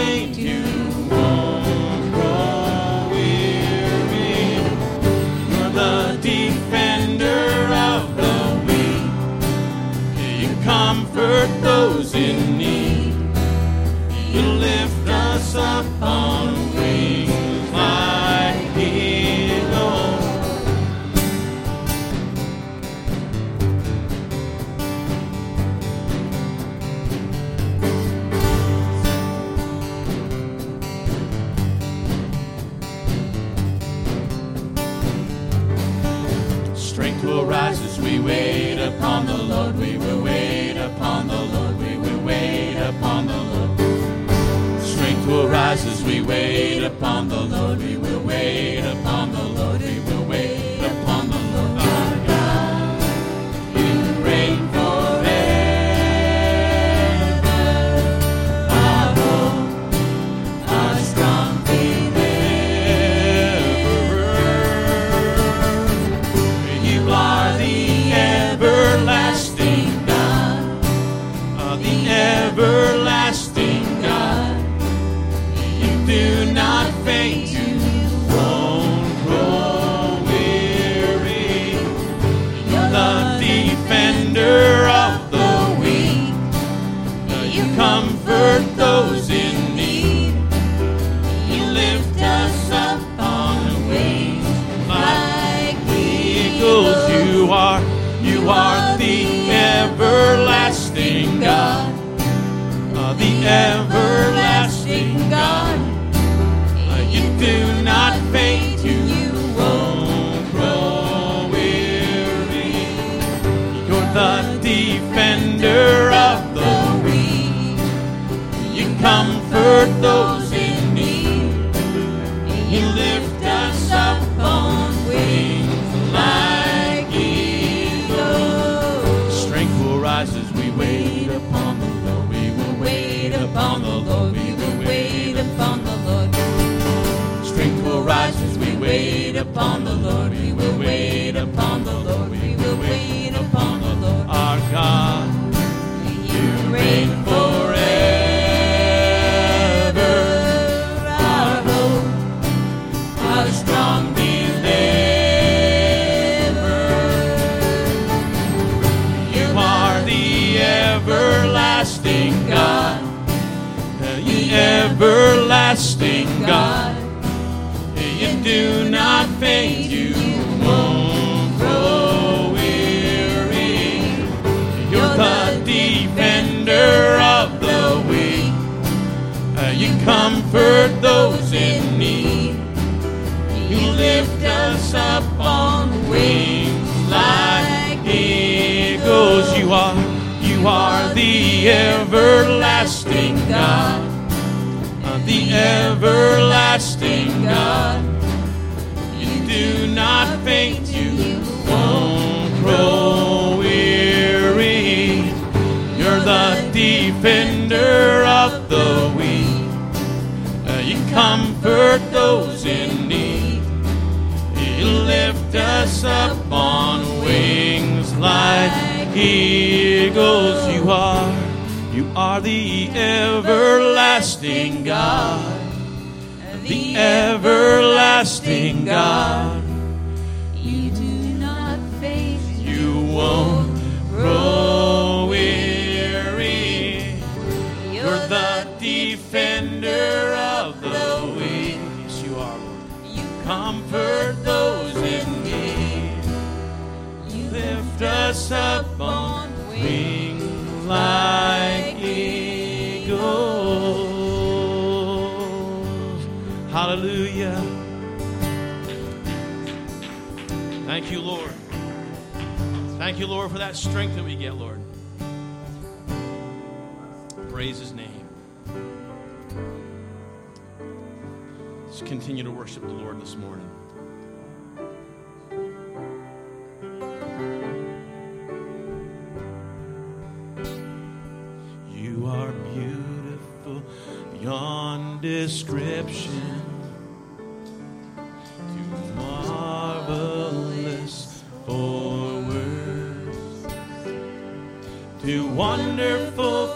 coming you. Won't grow weary. You're the defender of the weak. Uh, you comfort those in need. You lift us up on wings like eagles. You are. You are the everlasting God, the everlasting God. Thank you, Lord, for that strength that we get, Lord. Praise his name. Let's continue to worship the Lord this morning. You are beautiful beyond description.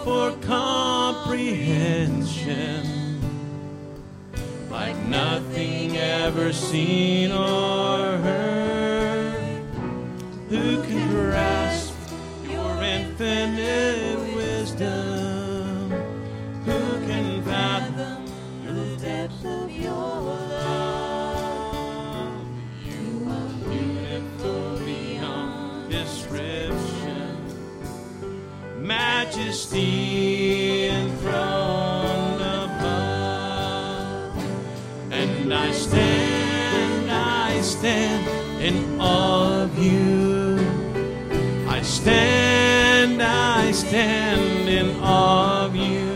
for comprehension like nothing ever seen stand, I stand in awe of you,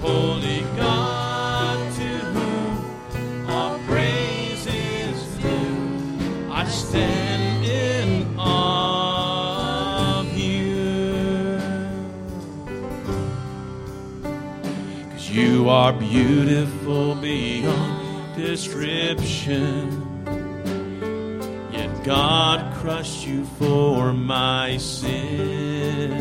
holy God, to whom all praise is due. I stand in awe of you. Cause you are beautiful beyond description, yet God crushed you for my sin.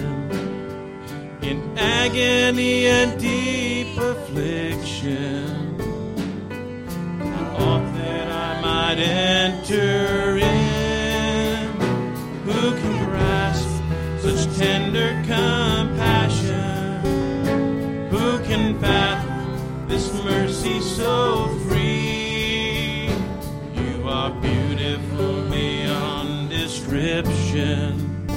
In agony and deep affliction, I thought that I might enter in. Who can grasp such tender compassion? Who can fathom this mercy so? salvation,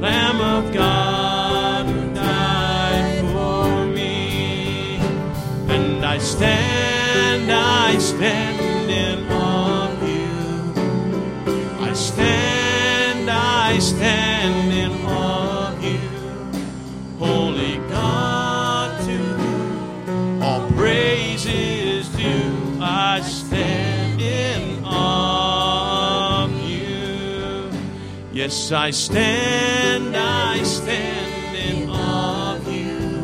Lamb of God who died for me. And I stand, I stand. Yes, I stand, I stand in awe of you.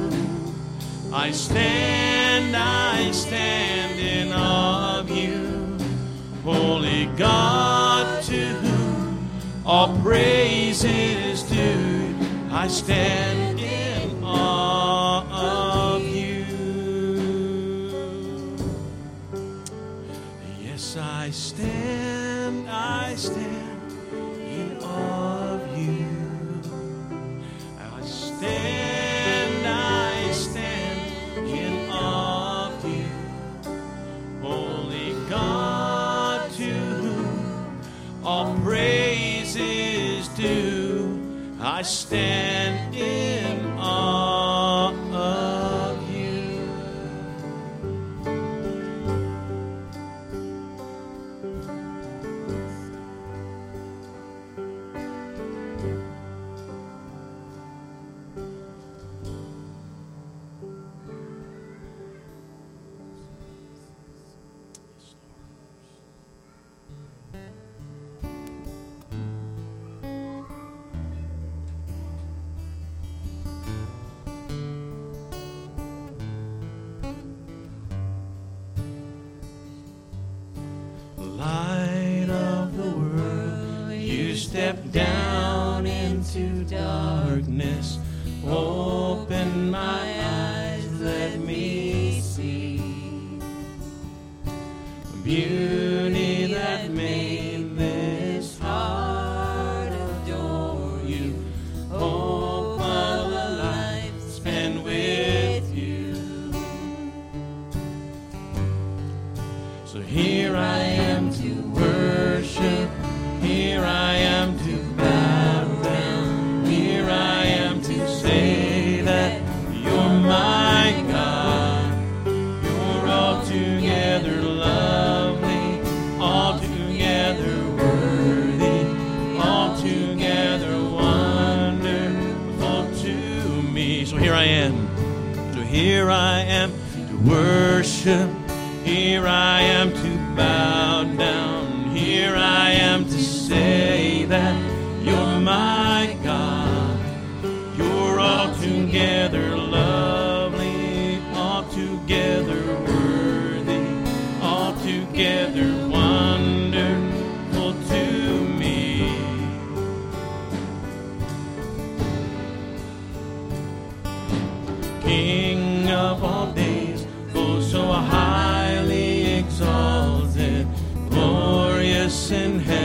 I stand, I stand in awe of you. Holy God, to whom all praise is due, I stand in heaven.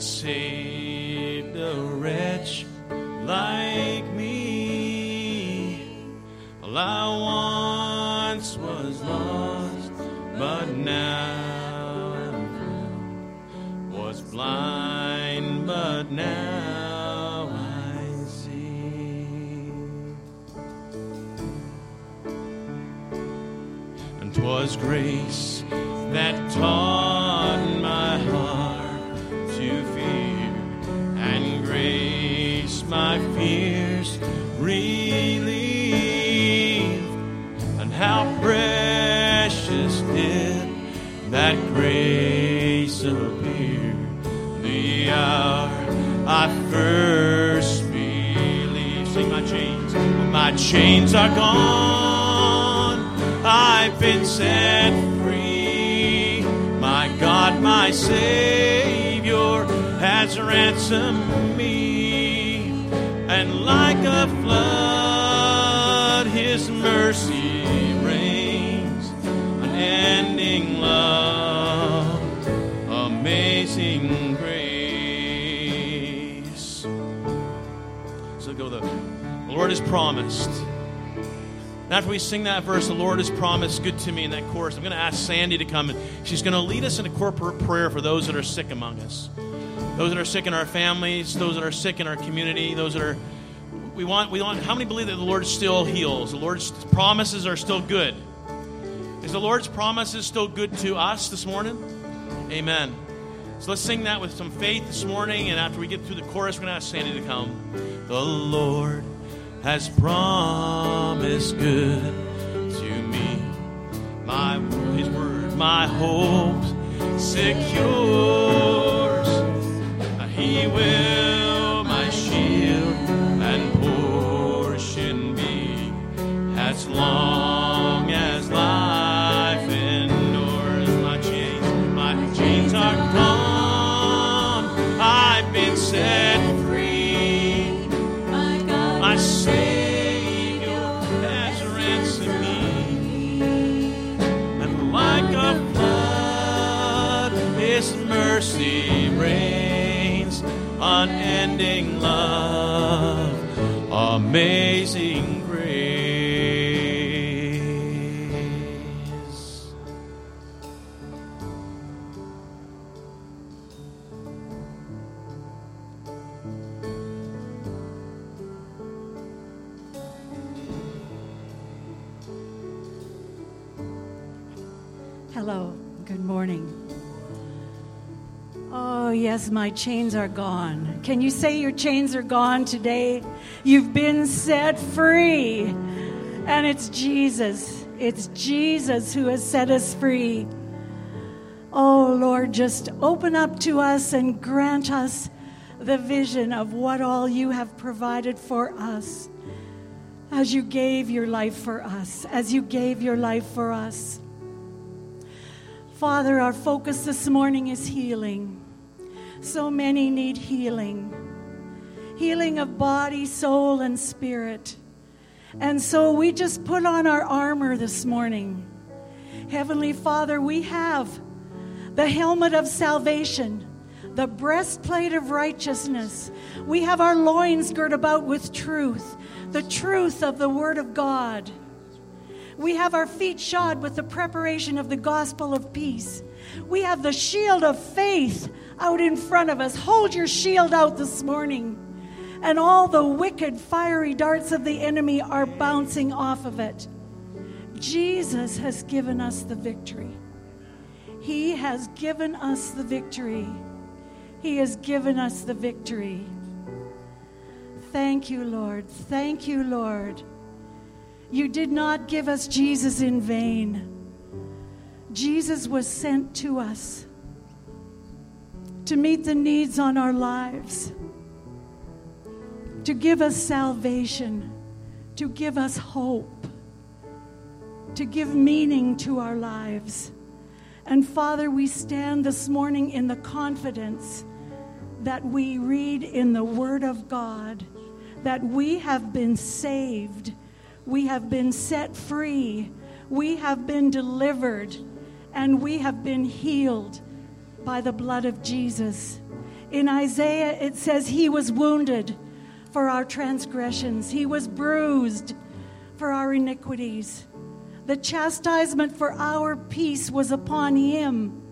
Saved a wretch after we sing that verse, the Lord has promised good to me in that chorus. I'm going to ask Sandy to come and she's going to lead us in a corporate prayer for those that are sick among us. Those that are sick in our families, those that are sick in our community, those that are we want we want how many believe that the Lord still heals? The Lord's promises are still good. Is the Lord's promises still good to us this morning? Amen. So let's sing that with some faith this morning, and after we get through the chorus, we're going to ask Sandy to come. The Lord has promised good to me. My His word, my hope secures. He will unending love, amazing grace. Hello, good morning. Oh, yes, my chains are gone. Can you say your chains are gone today? You've been set free. And it's Jesus. It's Jesus who has set us free. Oh, Lord, just open up to us and grant us the vision of what all you have provided for us as you gave your life for us, as you gave your life for us. Father, our focus this morning is healing. So many need healing healing of body, soul, and spirit. And so we just put on our armor this morning. Heavenly Father, we have the helmet of salvation, the breastplate of righteousness. We have our loins girt about with truth, the truth of the Word of God. We have our feet shod with the preparation of the gospel of peace. We have the shield of faith out in front of us. Hold your shield out this morning. And all the wicked, fiery darts of the enemy are bouncing off of it. Jesus has given us the victory. He has given us the victory. He has given us the victory. Thank you, Lord. Thank you, Lord. You did not give us Jesus in vain. Jesus was sent to us to meet the needs on our lives, to give us salvation, to give us hope, to give meaning to our lives. And Father, we stand this morning in the confidence that we read in the Word of God that we have been saved, we have been set free, we have been delivered, and we have been healed by the blood of Jesus. In Isaiah, it says, He was wounded for our transgressions, He was bruised for our iniquities. The chastisement for our peace was upon Him,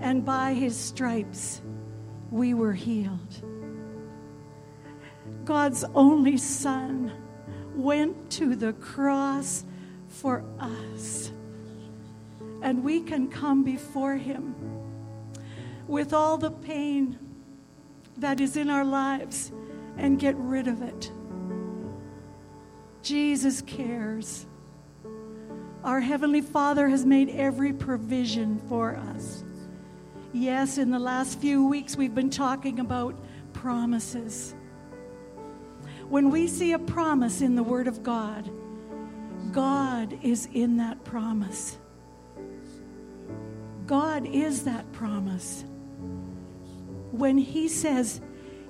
and by His stripes we were healed. God's only Son went to the cross for us. And we can come before Him with all the pain that is in our lives and get rid of it. Jesus cares. Our Heavenly Father has made every provision for us. Yes, in the last few weeks, we've been talking about promises. When we see a promise in the Word of God, God is in that promise. God is that promise. When He says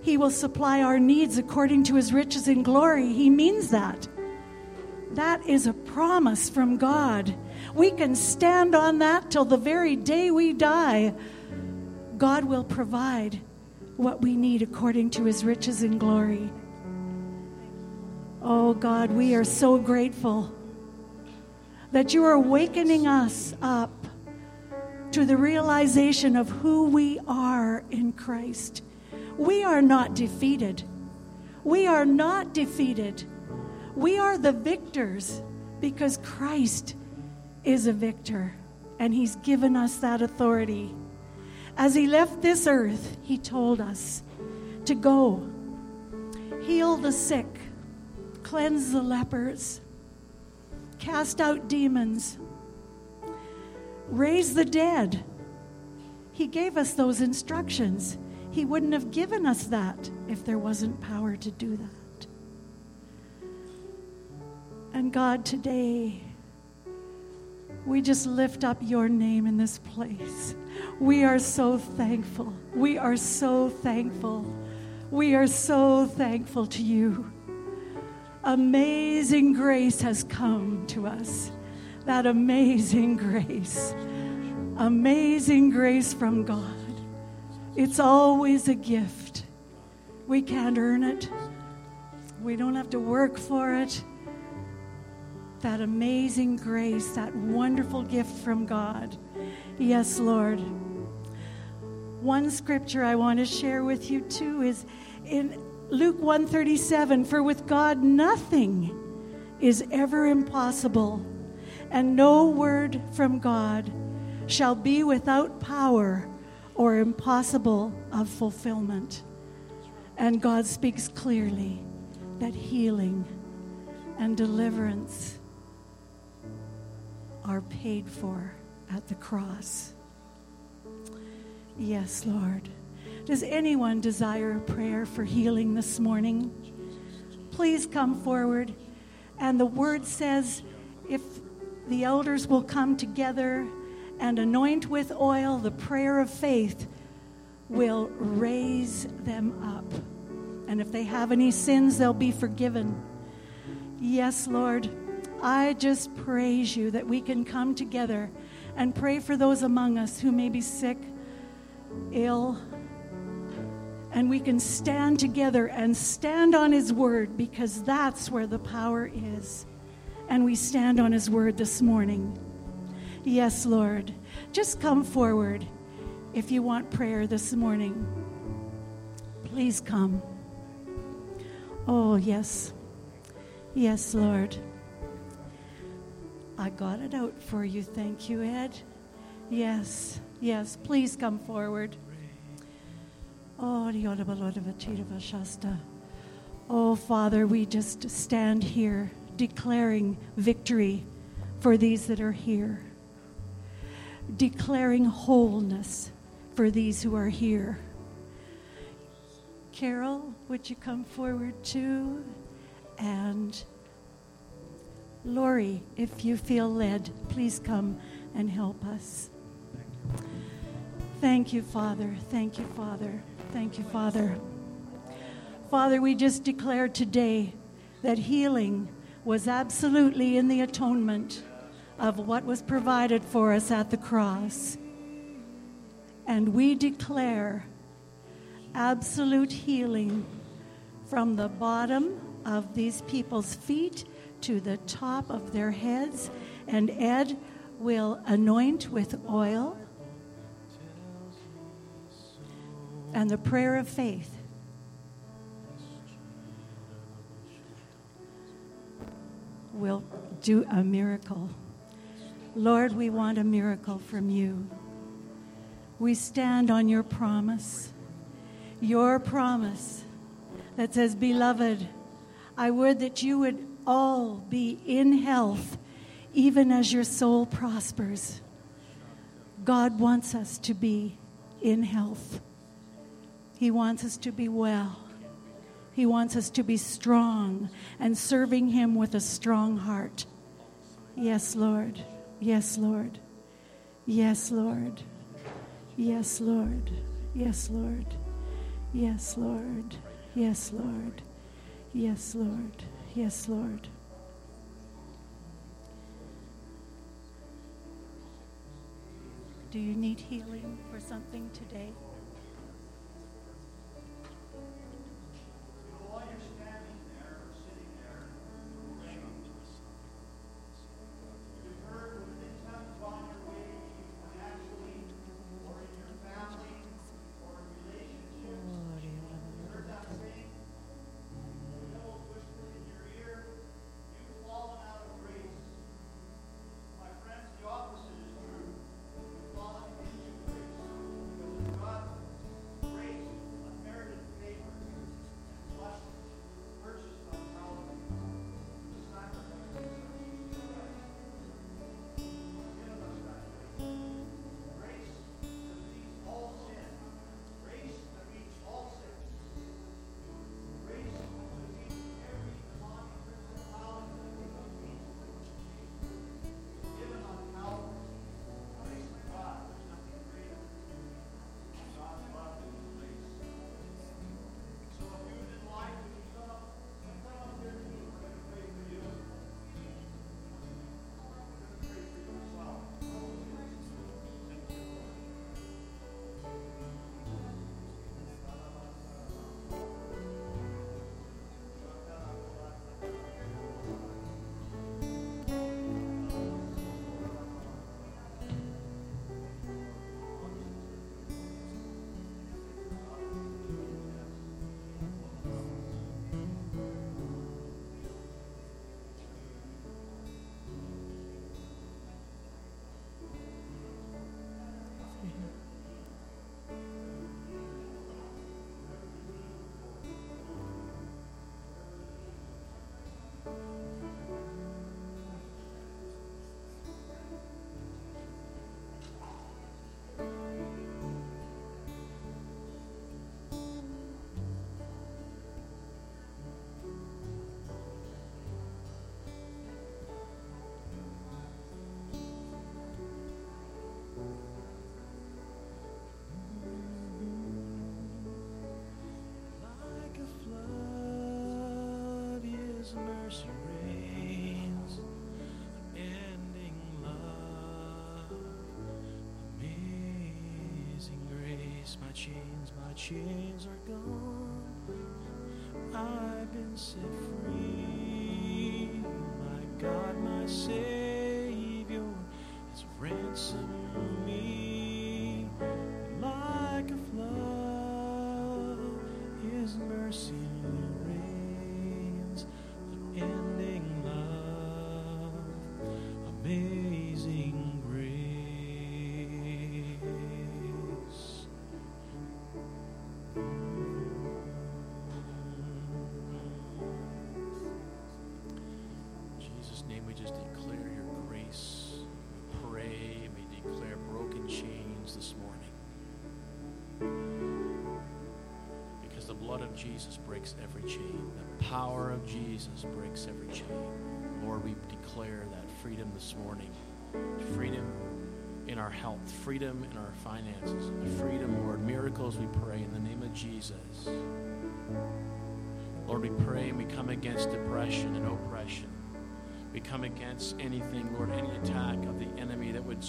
He will supply our needs according to His riches in glory, He means that. That is a promise from God. We can stand on that till the very day we die. God will provide what we need according to His riches in glory. Oh God, we are so grateful that you are awakening us up to the realization of who we are in Christ. We are not defeated. We are not defeated. We are the victors because Christ is a victor and He's given us that authority. As He left this earth, He told us to go, heal the sick, cleanse the lepers, cast out demons, raise the dead. He gave us those instructions. He wouldn't have given us that if there wasn't power to do that. And God, today, we just lift up your name in this place. We are so thankful. We are so thankful. We are so thankful to you. Amazing grace has come to us. That amazing grace. Amazing grace from God. It's always a gift. We can't earn it. We don't have to work for it. That amazing grace, that wonderful gift from God. Yes, Lord. One scripture I want to share with you too is in Luke 137 for with God nothing is ever impossible and no word from God shall be without power or impossible of fulfillment. And God speaks clearly that healing and deliverance are paid for at the cross. Yes, Lord. Does anyone desire a prayer for healing this morning? Please come forward. And the word says if the elders will come together and anoint with oil, the prayer of faith will raise them up. And if they have any sins, they'll be forgiven. Yes, Lord, I just praise you that we can come together and pray for those among us who may be sick, ill, and we can stand together and stand on His word because that's where the power is and we stand on His word this morning. Yes, Lord. Just come forward if you want prayer this morning. Please come. Oh, yes. Yes, Lord. I got it out for you. Thank you, Ed. Yes, yes. Please come forward. Oh, Oh, Father, we just stand here declaring victory for these that are here, declaring wholeness for these who are here. Carol, would you come forward too? And Lori, if you feel led, please come and help us. Thank you, Father. Thank you, Father. Thank you, Father. Father, we just declare today that healing was absolutely in the atonement of what was provided for us at the cross. And we declare absolute healing from the bottom of these people's feet to the top of their heads. And Ed will anoint with oil and the prayer of faith will do a miracle. Lord, we want a miracle from you. We stand on your promise, your promise that says, Beloved, I would that you would all be in health, even as your soul prospers. God wants us to be in health, He wants us to be well. He wants us to be strong and serving Him with a strong heart. Yes, Lord. Yes, Lord. Yes, Lord. Yes, Lord. Yes, Lord. Yes, Lord. Yes, Lord. Yes, Lord. Yes, Lord. Do you need healing for something today? Grace. My chains, my chains are gone. I've been set free. My God, my Savior has ransomed Jesus breaks every chain. The power of Jesus breaks every chain. Lord, we declare that freedom this morning. Freedom in our health, freedom in our finances, freedom, Lord. Miracles we pray in the name of Jesus. Lord, we pray and we come against depression and oppression. We come against anything, Lord, any attack of the enemy that would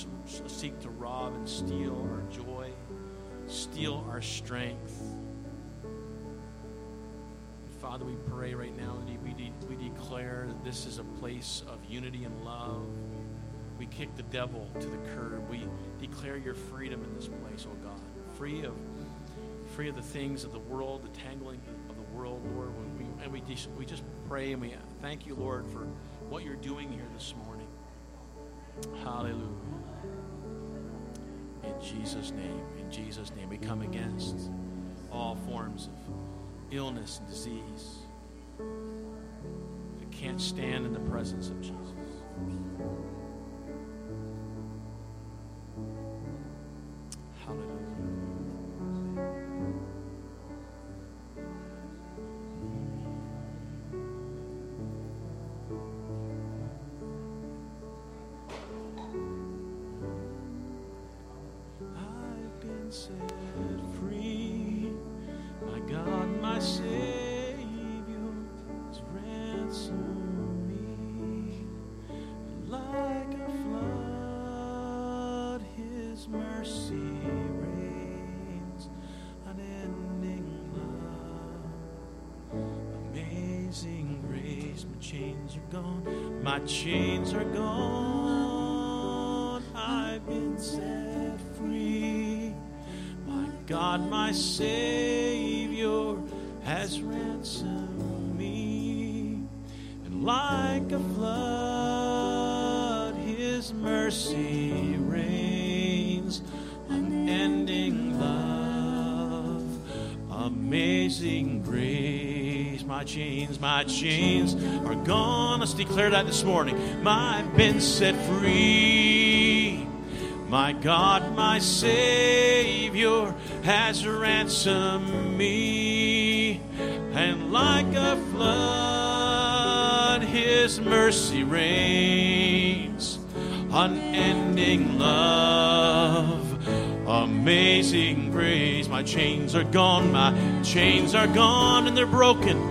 seek to rob and steal our joy, steal our strength. Place of unity and love. We kick the devil to the curb. We declare your freedom in this place, oh God. Free of free of the things of the world, the tangling of the world, Lord. We, and we just, we just pray and we thank you, Lord, for what you're doing here this morning. Hallelujah. In Jesus' name, in Jesus' name, we come against all forms of illness and disease. Can't stand in the presence of Jesus. Chains are gone. My chains are gone. I've been set free. My God, my Savior has ransomed me. And like a flood, His mercy My chains, my chains are gone. Let's declare that this morning. I've been set free. My God, my Savior has ransomed me. And like a flood, His mercy reigns. Unending love, amazing grace. My chains are gone, my chains are gone, and they're broken.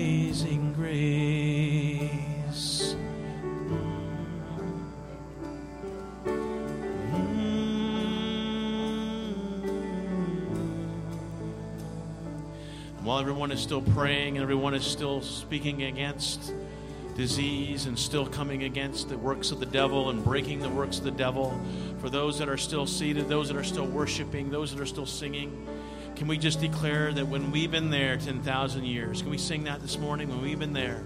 everyone is still praying and everyone is still speaking against disease and still coming against the works of the devil and breaking the works of the devil, for those that are still seated, those that are still worshiping, those that are still singing, can we just declare that when we've been there 10,000 years, can we sing that this morning? When we've been there,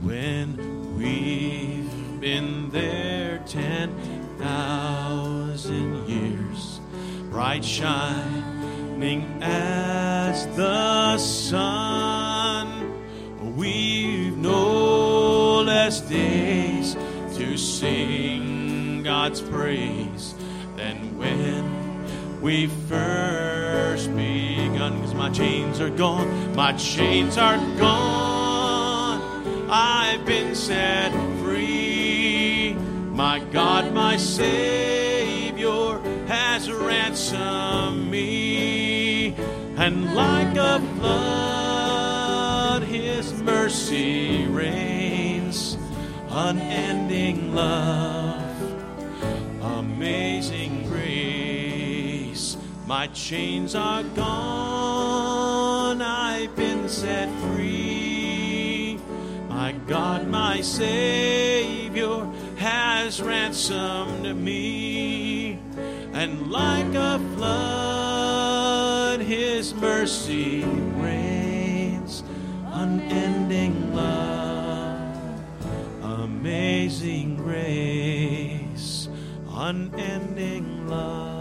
when we've been there 10,000 years, bright shining as the sun, we've no last days to sing God's praise than when we first begun. Because my chains are gone, my chains are gone. I've been set free. My God, my Savior has ransomed me. And like a flood, His mercy reigns. Unending love, amazing grace. My chains are gone, I've been set free. My God, my Savior has ransomed me. And like a flood, His mercy reigns. Unending love, amazing grace. Unending love,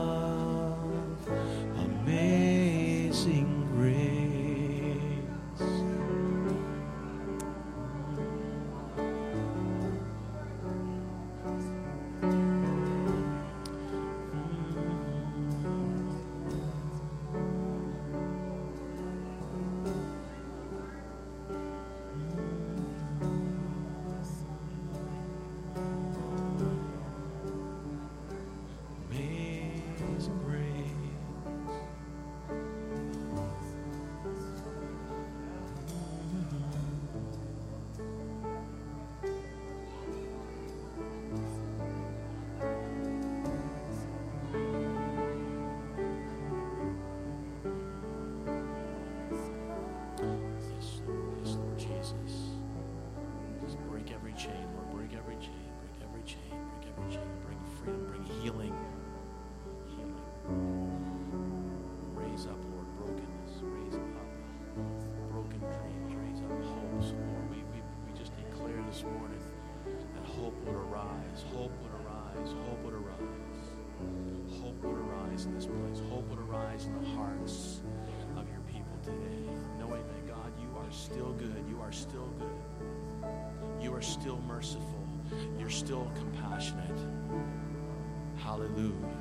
arise in the hearts of your people today. Knowing that, God, you are still good. You are still good. You are still merciful. You're still compassionate. Hallelujah.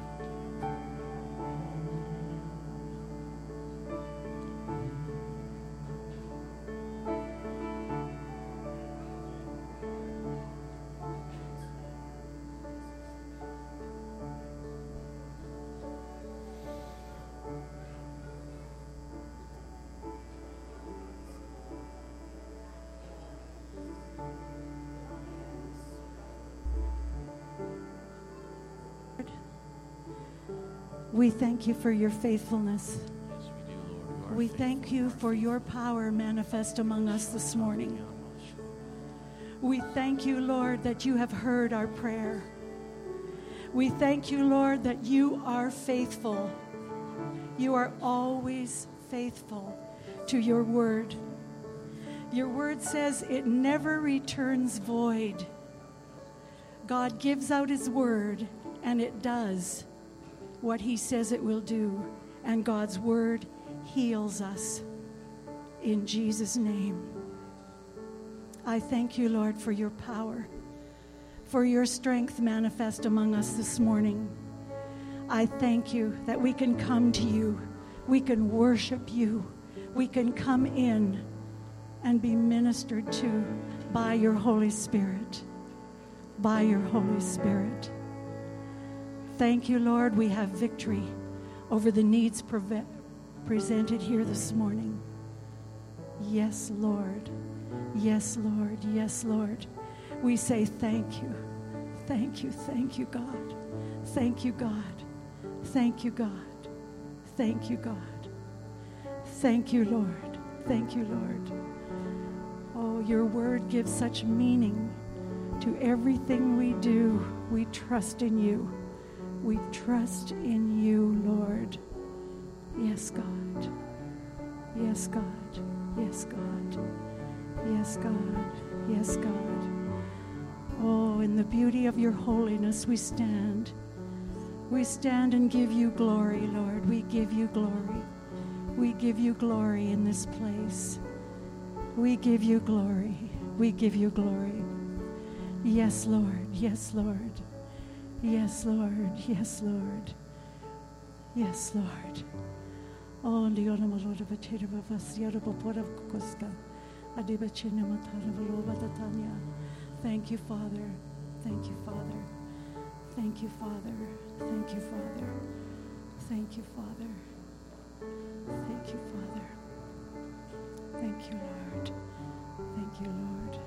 We thank you for your faithfulness. Yes, we do, Lord. We faithful. thank you for your power manifest among us this morning. We thank you, Lord, that you have heard our prayer. We thank you, Lord, that you are faithful. You are always faithful to your word. Your word says it never returns void. God gives out his word, and it does what he says it will do. And God's word heals us. In Jesus' name. I thank you, Lord, for your power, for your strength manifest among us this morning. I thank you that we can come to you, we can worship you, we can come in and be ministered to by your Holy Spirit. By your Holy Spirit. Thank you, Lord, we have victory over the needs presented here this morning. Yes, Lord. Yes, Lord. Yes, Lord. We say thank you. Thank you. Thank you, God. Thank you, God. Thank you, God. Thank you, God. Thank you, Lord. Thank you, Lord. Oh, your word gives such meaning to everything we do. We trust in you. We trust in you, Lord. Yes, God. Yes, God. Yes, God. Yes, God. Yes, God. Oh, in the beauty of your holiness, we stand. We stand and give you glory, Lord. We give you glory. We give you glory in this place. We give you glory. We give you glory. Yes, Lord. Yes, Lord. Yes, Lord. Yes, Lord. Yes, Lord. Oh, de bachira ba vasia de bopora kukoska. Adi bachina matara valova tatanya. Thank you, Father. Thank you, Father. Thank you, Father. Thank you, Father. Thank you, Father. Thank you, Father. Thank you, Lord. Thank you, Lord.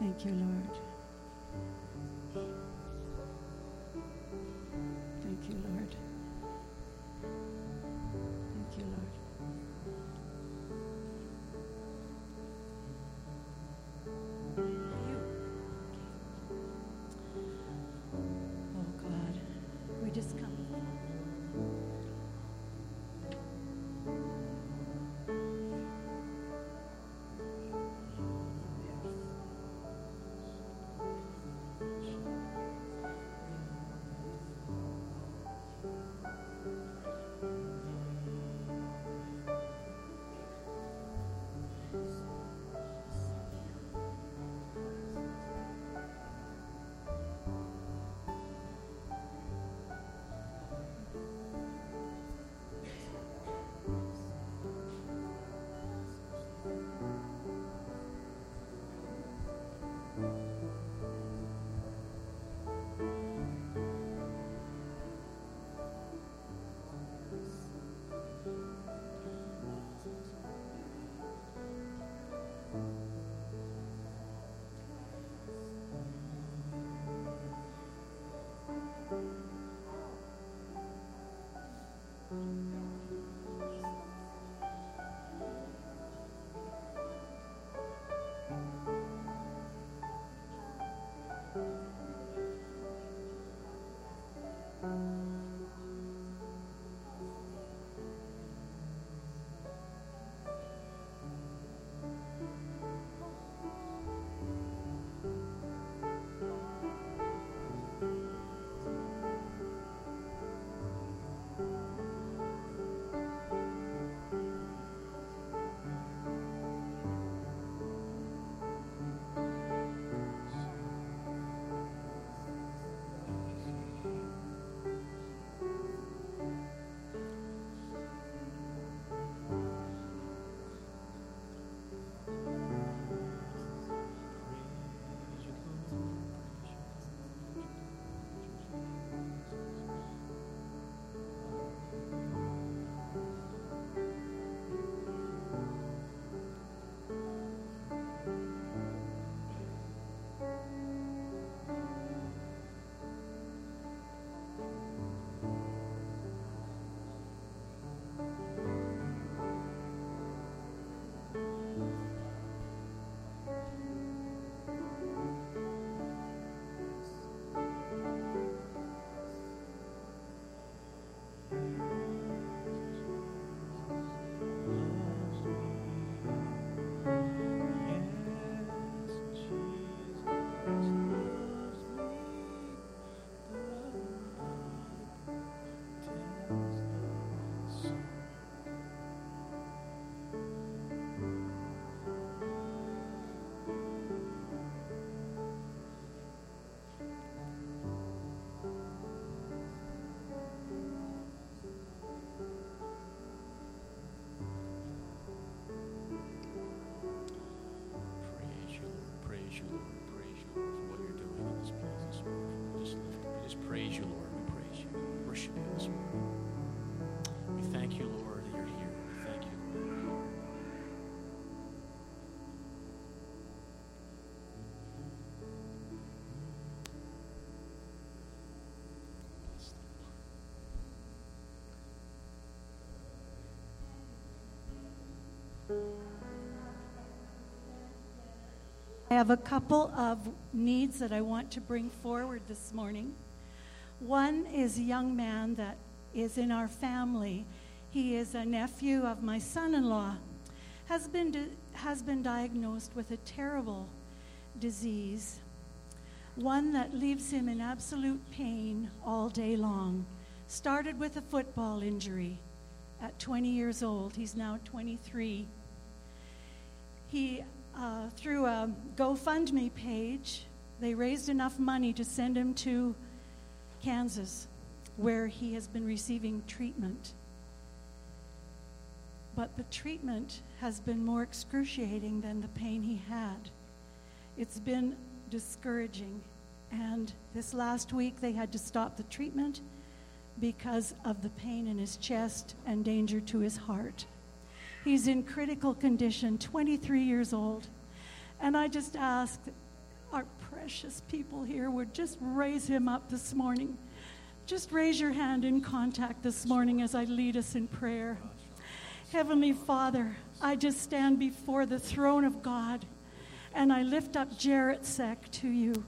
Thank you, Lord. I have a couple of needs that I want to bring forward this morning. One is a young man that is in our family. He is a nephew of my son-in-law. Has been has been diagnosed with a terrible disease, one that leaves him in absolute pain all day long. Started with a football injury at 20 years old. He's now 23. He uh, through a GoFundMe page, they raised enough money to send him to Kansas, where he has been receiving treatment. But the treatment has been more excruciating than the pain he had. It's been discouraging. And this last week, they had to stop the treatment because of the pain in his chest and danger to his heart. He's in critical condition, 23 years old. And I just ask our precious people here would just raise him up this morning. Just raise your hand in contact this morning as I lead us in prayer. Heavenly Father, I just stand before the throne of God and I lift up Jarrett Seck to you.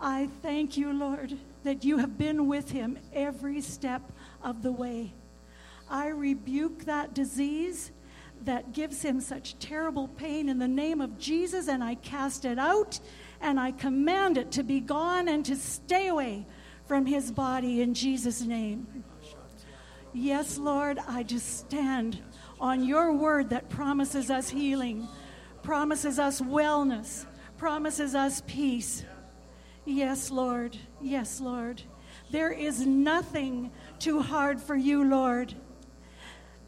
I thank you, Lord, that you have been with him every step of the way. I rebuke that disease that gives him such terrible pain in the name of Jesus, and I cast it out and I command it to be gone and to stay away from his body in Jesus' name. Yes, Lord, I just stand on your word that promises us healing, promises us wellness, promises us peace. Yes, Lord. Yes, Lord. There is nothing too hard for you, Lord.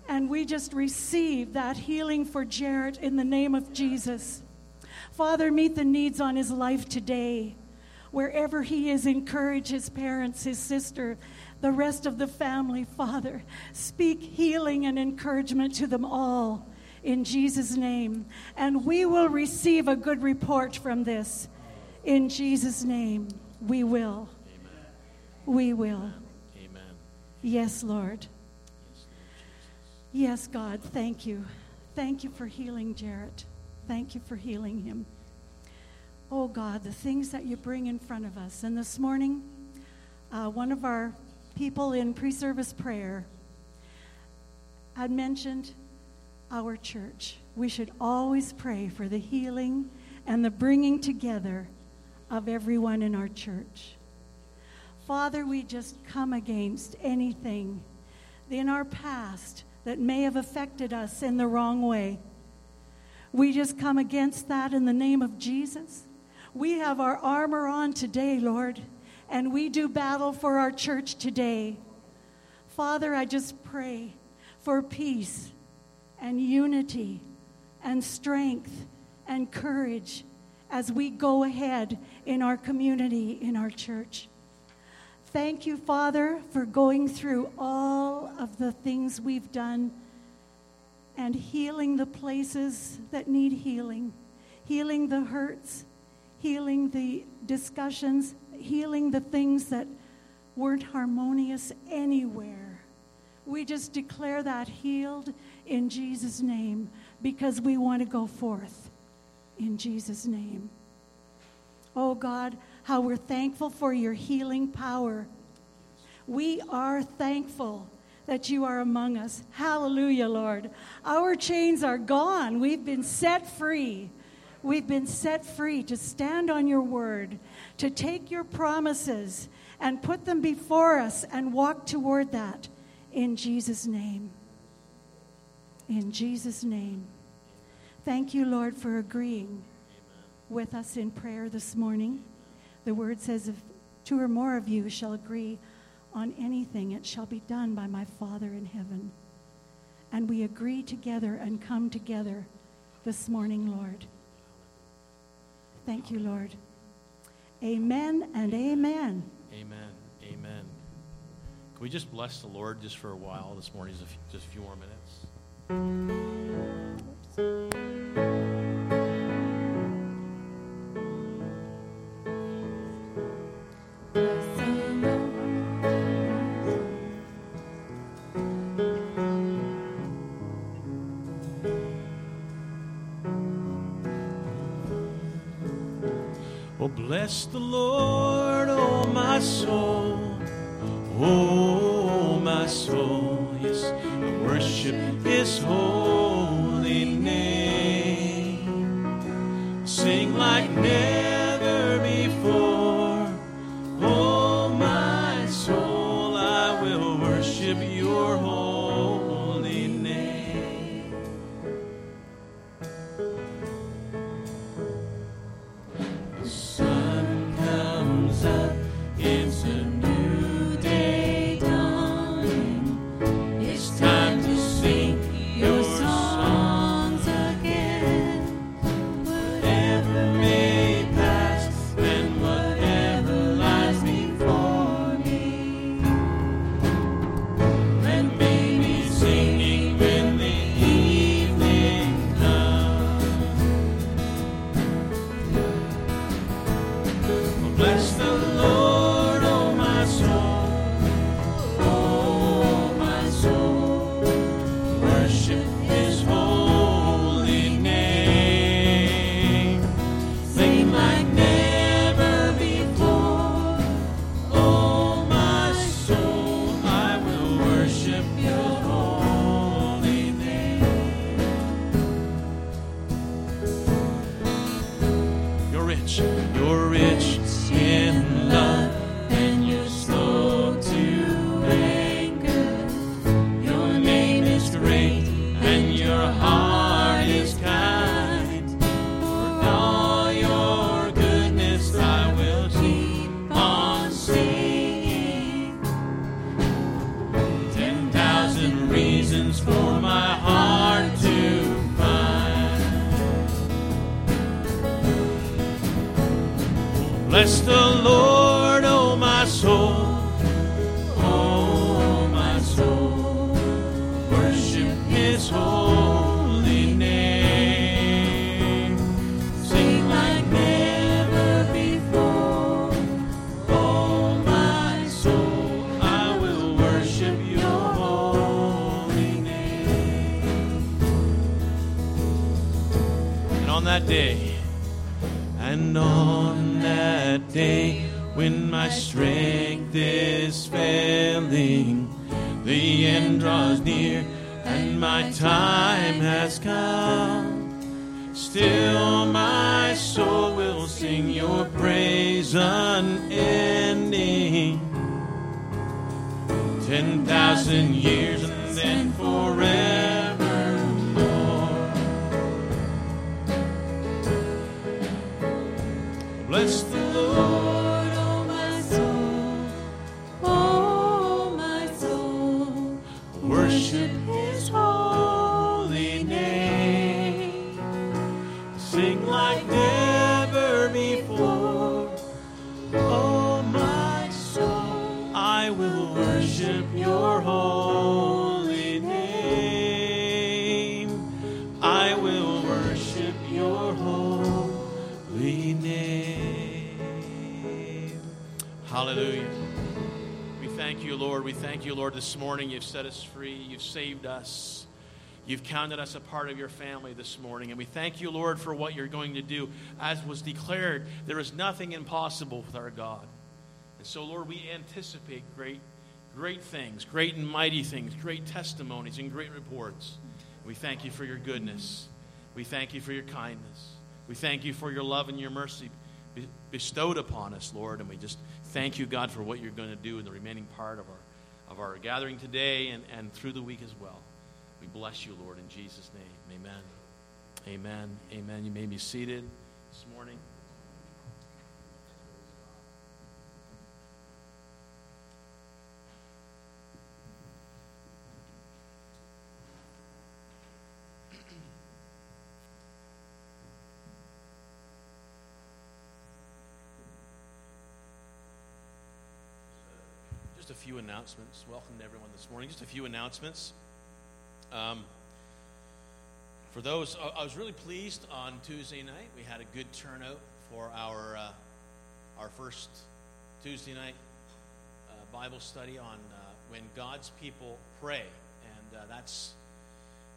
And we just receive that healing for Jarrett in the name of Jesus. Father, meet the needs on his life today. Wherever he is, encourage his parents, his sister, the rest of the family, Father. Speak healing and encouragement to them all in Jesus' name. And we will receive a good report from this. In Jesus' name, we will. Amen. We will. Amen. Yes, Lord. Yes, Lord Jesus. Yes, God, thank you. Thank you for healing Jarrett. Thank you for healing him. Oh, God, the things that you bring in front of us. And this morning, uh, one of our people in pre service prayer had mentioned our church. We should always pray for the healing and the bringing together of everyone in our church. Father, we just come against anything in our past that may have affected us in the wrong way. We just come against that in the name of Jesus. We have our armor on today, Lord, and we do battle for our church today. Father, I just pray for peace and unity and strength and courage as we go ahead in our community, in our church. Thank you, Father, for going through all of the things we've done and healing the places that need healing, healing the hurts, healing the discussions, healing the things that weren't harmonious anywhere. We just declare that healed in Jesus' name because we want to go forth in Jesus' name. Oh God, how we're thankful for your healing power. We are thankful that you are among us. Hallelujah, Lord. Our chains are gone. We've been set free. We've been set free to stand on your word, to take your promises and put them before us and walk toward that in Jesus' name. In Jesus' name. Thank you, Lord, for agreeing with us in prayer this morning. The word says, if two or more of you shall agree on anything, it shall be done by my Father in heaven. And we agree together and come together this morning, Lord. Thank you, Lord. Amen and amen. Amen. Amen. Can we just bless the Lord just for a while this morning, just a few, more minutes? Bless the Lord, oh my soul, oh my soul. Yes, I worship His holy Sing like never before. Oh, my soul, I will worship your holy name. I will worship your holy name. Hallelujah. We thank you, Lord. We thank you, Lord, this morning. You've set us free. You've saved us. You've counted us a part of your family this morning. And we thank you, Lord, for what you're going to do. As was declared, there is nothing impossible with our God. And so, Lord, we anticipate great, great things, great and mighty things, great testimonies, and great reports. We thank you for your goodness. We thank you for your kindness. We thank you for your love and your mercy bestowed upon us, Lord. And we just thank you, God, for what you're going to do in the remaining part of our, of our gathering today and, and through the week as well. We bless you, Lord, in Jesus' name. Amen. Amen. Amen. You may be seated this morning. Just a few announcements. Welcome to everyone this morning. Just a few announcements. Um, for those, I- was really pleased on Tuesday night. We had a good turnout for our uh, our first Tuesday night uh, Bible study on uh, when God's people pray, and uh, that's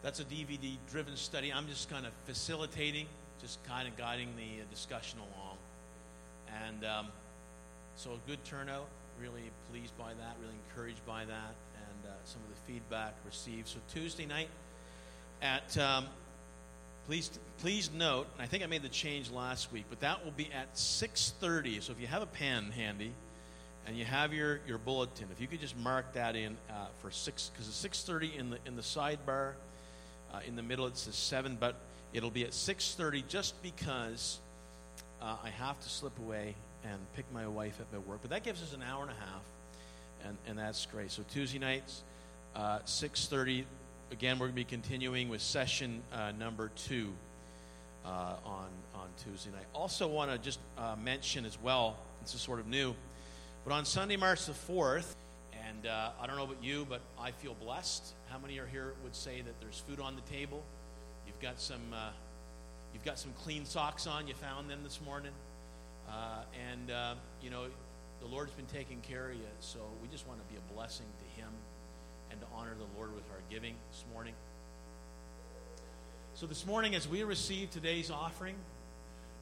that's a DVD-driven study. I'm just kind of facilitating, just kind of guiding the uh, discussion along, and um, so a good turnout. Really pleased by that. Really encouraged by that, uh, some of the feedback received. So Tuesday night at um, please please note. I think I made the change last week, but that will be at 6:30. So if you have a pen handy and you have your, your bulletin, if you could just mark that in uh, for six, because it's 6:30 in the in the sidebar. Uh, in the middle it says seven, but it'll be at 6:30 just because uh, I have to slip away and pick my wife up at work. But that gives us an hour and a half, and, and that's great. So Tuesday nights, uh, 6.30, again, we're going to be continuing with session uh, number two uh, on, on Tuesday night. Also want to just uh, mention as well, this is sort of new, but on Sunday, March the 4th, and uh, I don't know about you, but I feel blessed. How many are here would say that there's food on the table? You've got some, uh, you've got some clean socks on. You found them this morning, and you know the Lord's been taking care of you. So we just want to be a blessing to Him and to honor the Lord with our giving this morning. So this morning, as we receive today's offering,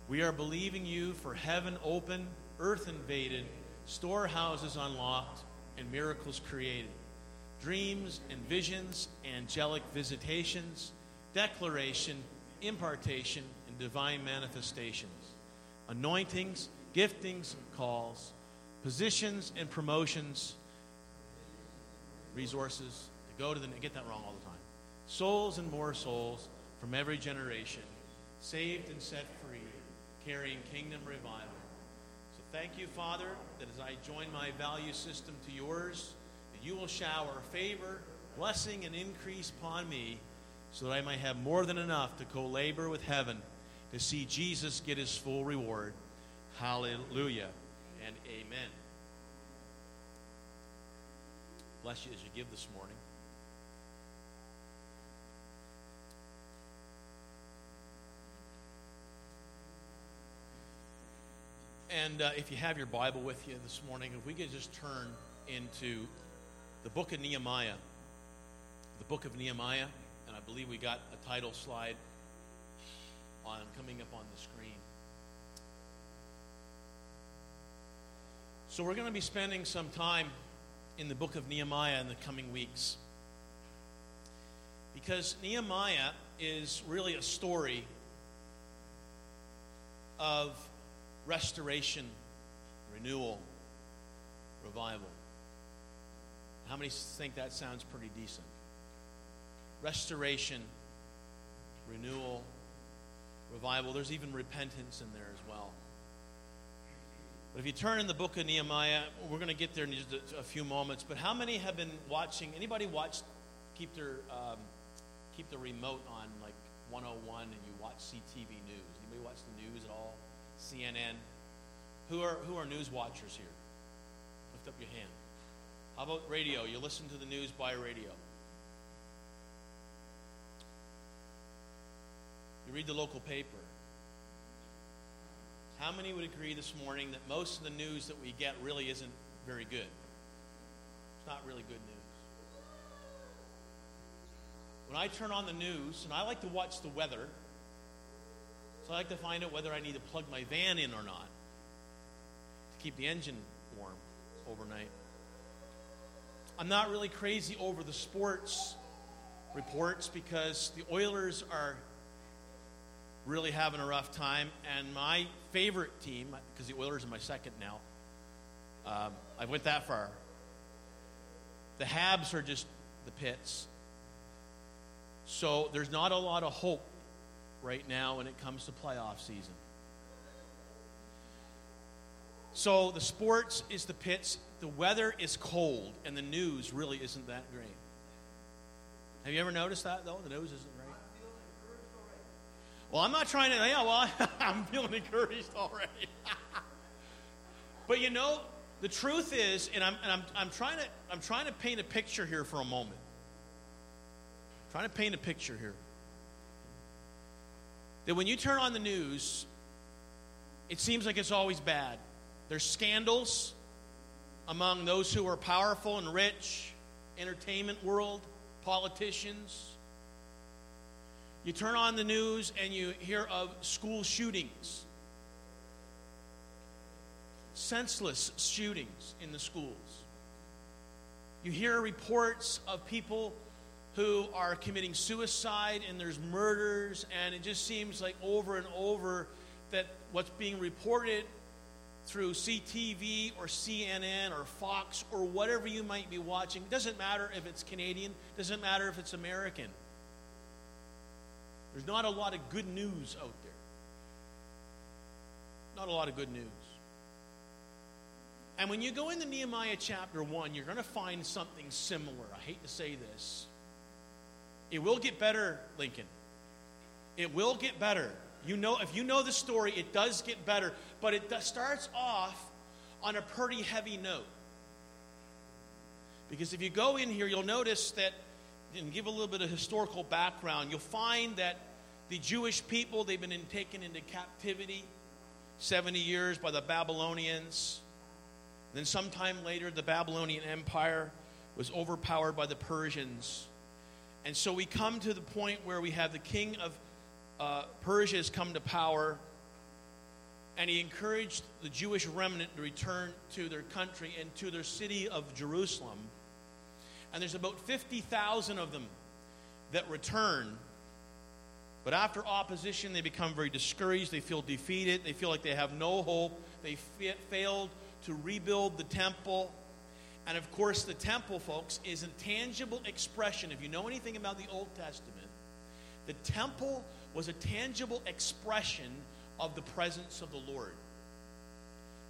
we are believing you for heaven open, earth invaded, storehouses unlocked, and miracles created. Dreams and visions, angelic visitations, declaration, impartation, and divine manifestations. anointings, giftings, and calls, positions and promotions, resources to go to the. I get that wrong all the time. Souls and more souls from every generation, saved and set free, carrying kingdom revival. So thank you, Father, that as I join my value system to yours, that you will shower favor, blessing, and increase upon me so that I might have more than enough to co labor with heaven to see Jesus get his full reward. Hallelujah and amen. Bless you as you give this morning. And uh, if you have your Bible with you this morning, if we could just turn into the book of Nehemiah. The book of Nehemiah, and I believe we got a title slide on coming up on the screen. So we're going to be spending some time in the book of Nehemiah in the coming weeks. Because Nehemiah is really a story of restoration, renewal, revival. How many think that sounds pretty decent? Restoration, renewal, revival. There's even repentance in there as well. But if you turn in the book of Nehemiah, we're going to get there in just a, a few moments. But how many have been watching? Anybody watch? Keep their um, keep the remote on like 101, and you watch CTV News. Anybody watch the news at all? CNN. Who are who are news watchers here? Lift up your hand. How about radio? You listen to the news by radio. You read the local paper. How many would agree this morning that most of the news that we get really isn't very good? It's not really good news. When I turn on the news, and I like to watch the weather, so I like to find out whether I need to plug my van in or not to keep the engine warm overnight. I'm not really crazy over the sports reports because the Oilers are really having a rough time, and my favorite team, because the Oilers are my second now, um, I went that far. The Habs are just the pits. So there's not a lot of hope right now when it comes to playoff season. So the sports is the pits, the weather is cold, and the news really isn't that great. Have you ever noticed that though? The news isn't. Well, I'm not trying to. Yeah, well, I'm feeling encouraged already. but you know, the truth is, and I'm, and I'm, I'm trying to, I'm trying to paint a picture here for a moment. I'm trying to paint a picture here. That when you turn on the news, it seems like it's always bad. There's scandals among those who are powerful and rich, entertainment world, politicians. You turn on the news and you hear of school shootings, senseless shootings in the schools. You hear reports of people who are committing suicide and there's murders, and it just seems like over and over that what's being reported through CTV or CNN or Fox or whatever you might be watching, doesn't matter if it's Canadian, doesn't matter if it's American. There's not a lot of good news out there. Not a lot of good news. And when you go into Nehemiah chapter 1, you're going to find something similar. I hate to say this. It will get better, Lincoln. It will get better. You know, if you know the story, it does get better, but it starts off on a pretty heavy note. Because if you go in here, you'll notice that, and give a little bit of historical background, you'll find that the Jewish people, they've been in, taken into captivity 70 years by the Babylonians. Then, sometime later, the Babylonian Empire was overpowered by the Persians. And so we come to the point where we have the king of uh, Persia has come to power, and he encouraged the Jewish remnant to return to their country and to their city of Jerusalem. And there's about 50,000 of them that return But after opposition, they become very discouraged. They feel defeated. They feel like they have no hope. They fa- failed to rebuild the temple. And of course, the temple, folks, is a tangible expression. If you know anything about the Old Testament, the temple was a tangible expression of the presence of the Lord.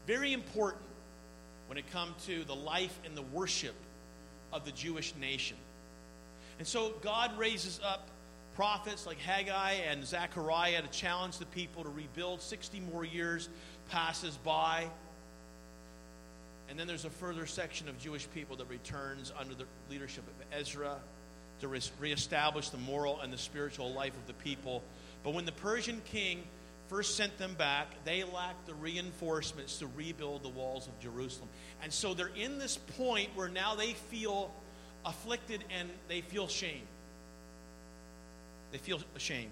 Very important when it comes to the life and the worship of the Jewish nation. And so God raises up prophets like Haggai and Zechariah to challenge the people to rebuild. 60 more years passes by. And then there's a further section of Jewish people that returns under the leadership of Ezra to re- reestablish the moral and the spiritual life of the people. But when the Persian king first sent them back, they lacked the reinforcements to rebuild the walls of Jerusalem. And so they're in this point where now they feel afflicted and they feel shame. They feel ashamed.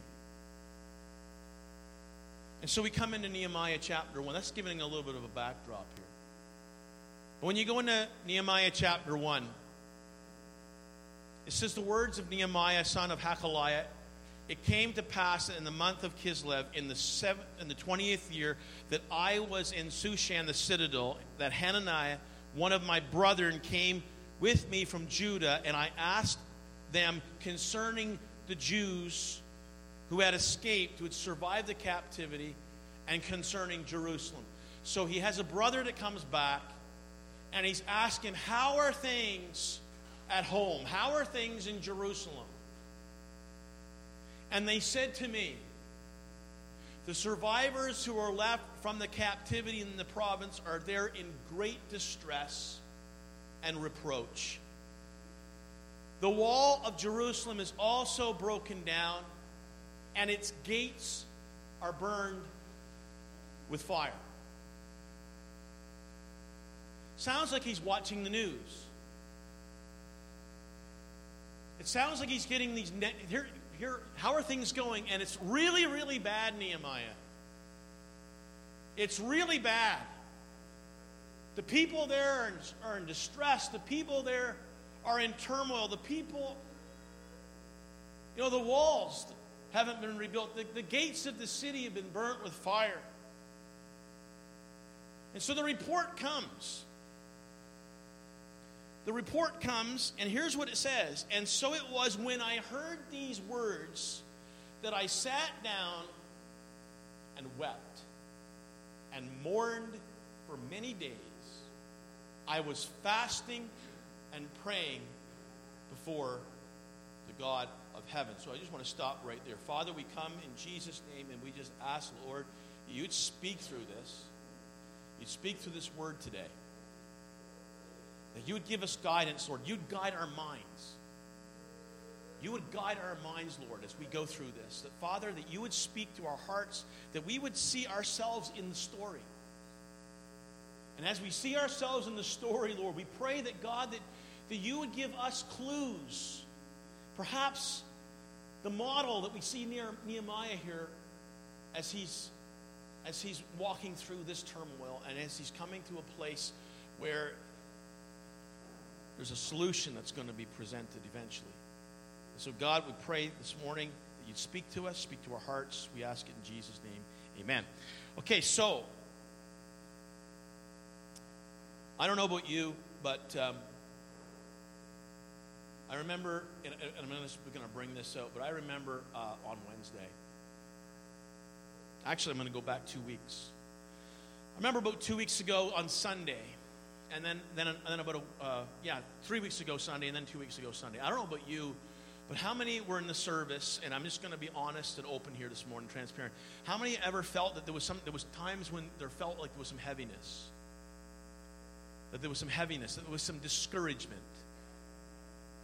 And so we come into Nehemiah chapter 1. That's giving a little bit of a backdrop here. But when you go into Nehemiah chapter 1, it says the words of Nehemiah, son of Hachaliah, it came to pass in the month of Kislev, in the seventh, in the twentieth year, that I was in Shushan the citadel, that Hananiah, one of my brethren, came with me from Judah, and I asked them concerning the Jews who had escaped, who had survived the captivity, and concerning Jerusalem. So he has a brother that comes back, and he's asking, How are things at home? How are things in Jerusalem? And they said to me, The survivors who are left from the captivity in the province are there in great distress and reproach. The wall of Jerusalem is also broken down, and its gates are burned with fire. Sounds like he's watching the news. It sounds like he's getting these. Ne- here, here, how are things going? And it's really, really bad, Nehemiah. It's really bad. The people there are in, are in distress. The people there are in turmoil. The people, you know, the walls haven't been rebuilt. The, the gates of the city have been burnt with fire. And so the report comes. The report comes, and here's what it says. And so it was when I heard these words that I sat down and wept and mourned for many days. I was fasting and praying before the God of heaven. So I just want to stop right there. Father, we come in Jesus' name and we just ask, Lord, you'd speak through this. You'd speak through this word today. That you would give us guidance, Lord. You'd guide our minds. You would guide our minds, Lord, as we go through this. That, Father, that you would speak to our hearts, that we would see ourselves in the story. And as we see ourselves in the story, Lord, we pray that, God, that, that you would give us clues. Perhaps the model that we see near Nehemiah here as he's, as he's walking through this turmoil and as he's coming to a place where there's a solution that's going to be presented eventually. So, God, we pray this morning that you'd speak to us, speak to our hearts. We ask it in Jesus' name. Amen. Okay, so, I don't know about you, but um, I remember, and, I'm going to bring this out, but I remember uh, on Wednesday. Actually, I'm going to go back two weeks. I remember about two weeks ago on Sunday, and then then and then about a, uh, yeah three weeks ago Sunday, and then two weeks ago Sunday. I don't know about you, but how many were in the service? And I'm just going to be honest and open here this morning, transparent. How many ever felt that there was some there was times when there felt like there was some heaviness, that there was some heaviness, that there was some discouragement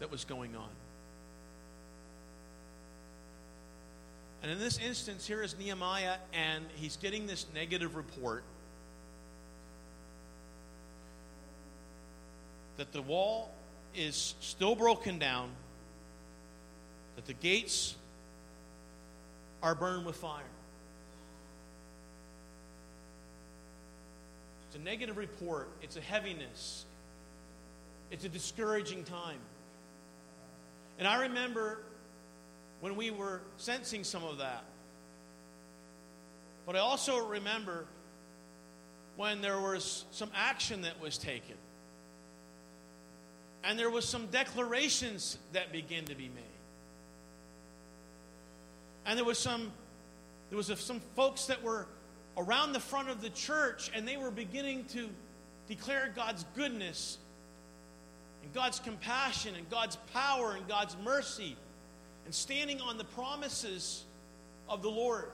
that was going on. And in this instance, here is Nehemiah, and he's getting this negative report that the wall is still broken down, that the gates are burned with fire. It's a negative report, it's a heaviness, it's a discouraging time. And I remember when we were sensing some of that. But I also remember when there was some action that was taken. And there was some declarations that began to be made. And there was some there was some folks that were around the front of the church and they were beginning to declare God's goodness and God's compassion and God's power and God's mercy and standing on the promises of the Lord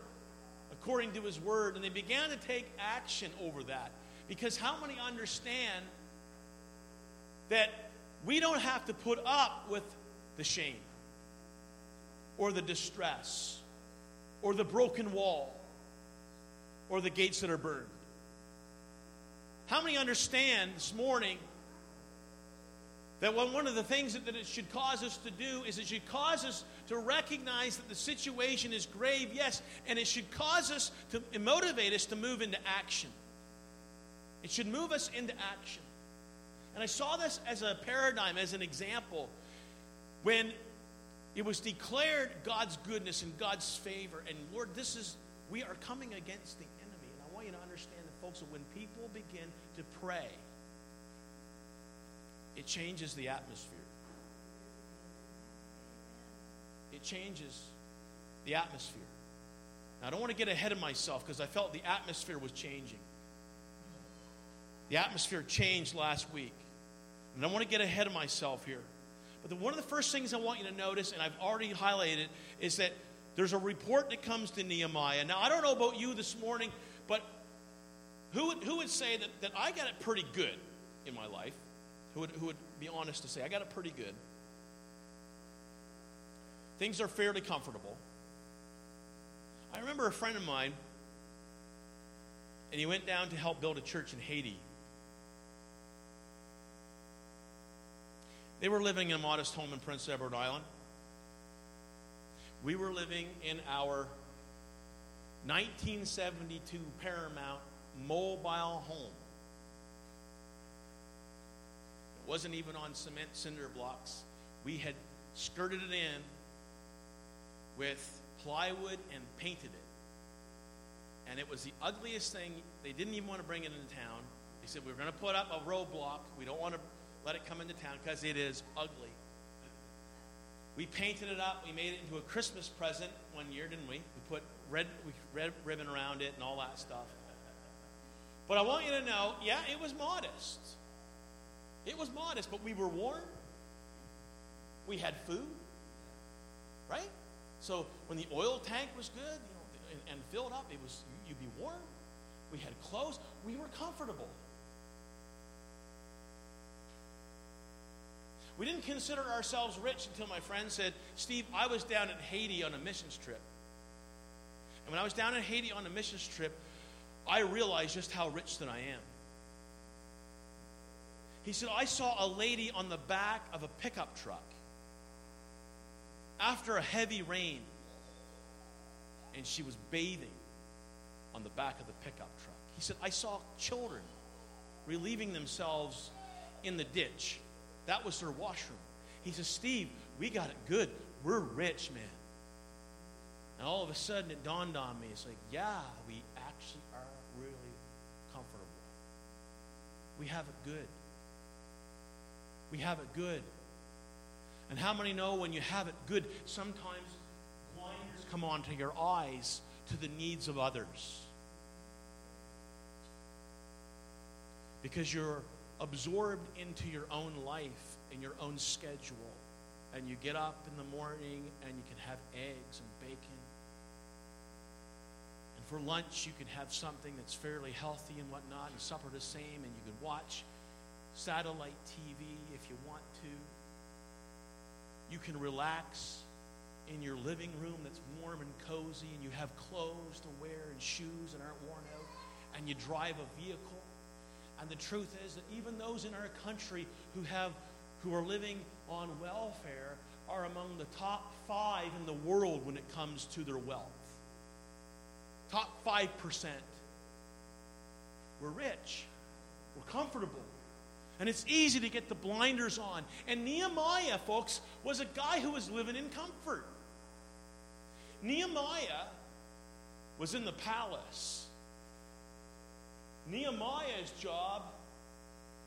according to his word. And they began to take action over that. Because how many understand that we don't have to put up with the shame or the distress or the broken wall or the gates that are burned? How many understand this morning that one of the things that, it should cause us to do is it should cause us to recognize that the situation is grave, yes, and it should cause us to motivate us to move into action. It should move us into action. And I saw this as a paradigm, as an example, when it was declared God's goodness and God's favor. And Lord, this is, we are coming against the enemy. And I want you to understand that, folks, that when people begin to pray, it changes the atmosphere. It changes the atmosphere. Now, I don't want to get ahead of myself because I felt the atmosphere was changing. The atmosphere changed last week. And I want to get ahead of myself here. But the, one of the first things I want you to notice, and I've already highlighted, is that there's a report that comes to Nehemiah. Now, I don't know about you this morning, but who would, who would say that, that I got it pretty good in my life? Who would, who would be honest to say, I got it pretty good. Things are fairly comfortable. I remember a friend of mine, and he went down to help build a church in Haiti. They were living in a modest home in Prince Edward Island. We were living in our 1972 Paramount mobile home wasn't even on cement cinder blocks. We had skirted it in with plywood and painted it. And it was the ugliest thing. They didn't even want to bring it into town. They said, We're going to put up a roadblock. We don't want to let it come into town because it is ugly. We painted it up. We made it into a Christmas present one year, didn't we? We put red, red ribbon around it and all that stuff. But I want you to know, yeah, it was modest. It was modest, but we were warm. We had food, right? So when the oil tank was good, you know, and, and filled up, it was you'd be warm. We had clothes. We were comfortable. We didn't consider ourselves rich until my friend said, Steve, I was down in Haiti on a missions trip. And when I was down in Haiti on a missions trip, I realized just how rich that I am. He said, I saw a lady on the back of a pickup truck after a heavy rain, and she was bathing on the back of the pickup truck. He said, I saw children relieving themselves in the ditch. That was their washroom. He says, Steve, we got it good. We're rich, man. And all of a sudden it dawned on me. It's like, yeah, we actually are really comfortable. We have it good. We have it good. And how many know when you have it good, sometimes blinders come onto your eyes to the needs of others? Because you're absorbed into your own life and your own schedule. And you get up in the morning and you can have eggs and bacon. And for lunch, you can have something that's fairly healthy and whatnot, and supper the same, and you can watch satellite TV if you want to. You can relax in your living room that's warm and cozy, and you have clothes to wear and shoes that aren't worn out, and you drive a vehicle. And the truth is that even those in our country who have who are living on welfare are among the top five in the world when it comes to their wealth. Top 5%. We're rich. We're comfortable. And it's easy to get the blinders on. And Nehemiah, folks, was a guy who was living in comfort. Nehemiah was in the palace. Nehemiah's job,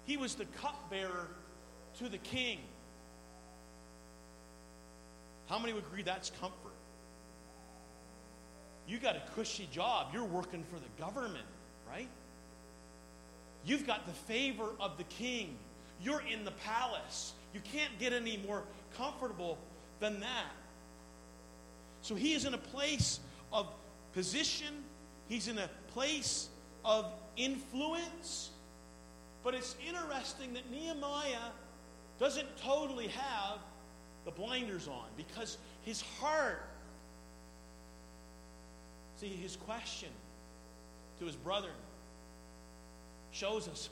he was the cupbearer to the king. How many would agree that's comfort? You got a cushy job. You're working for the government, right? You've got the favor of the king. You're in the palace. You can't get any more comfortable than that. So he is in a place of position, he's in a place of influence. But it's interesting that Nehemiah doesn't totally have the blinders on because his heart, see, his question to his brother shows us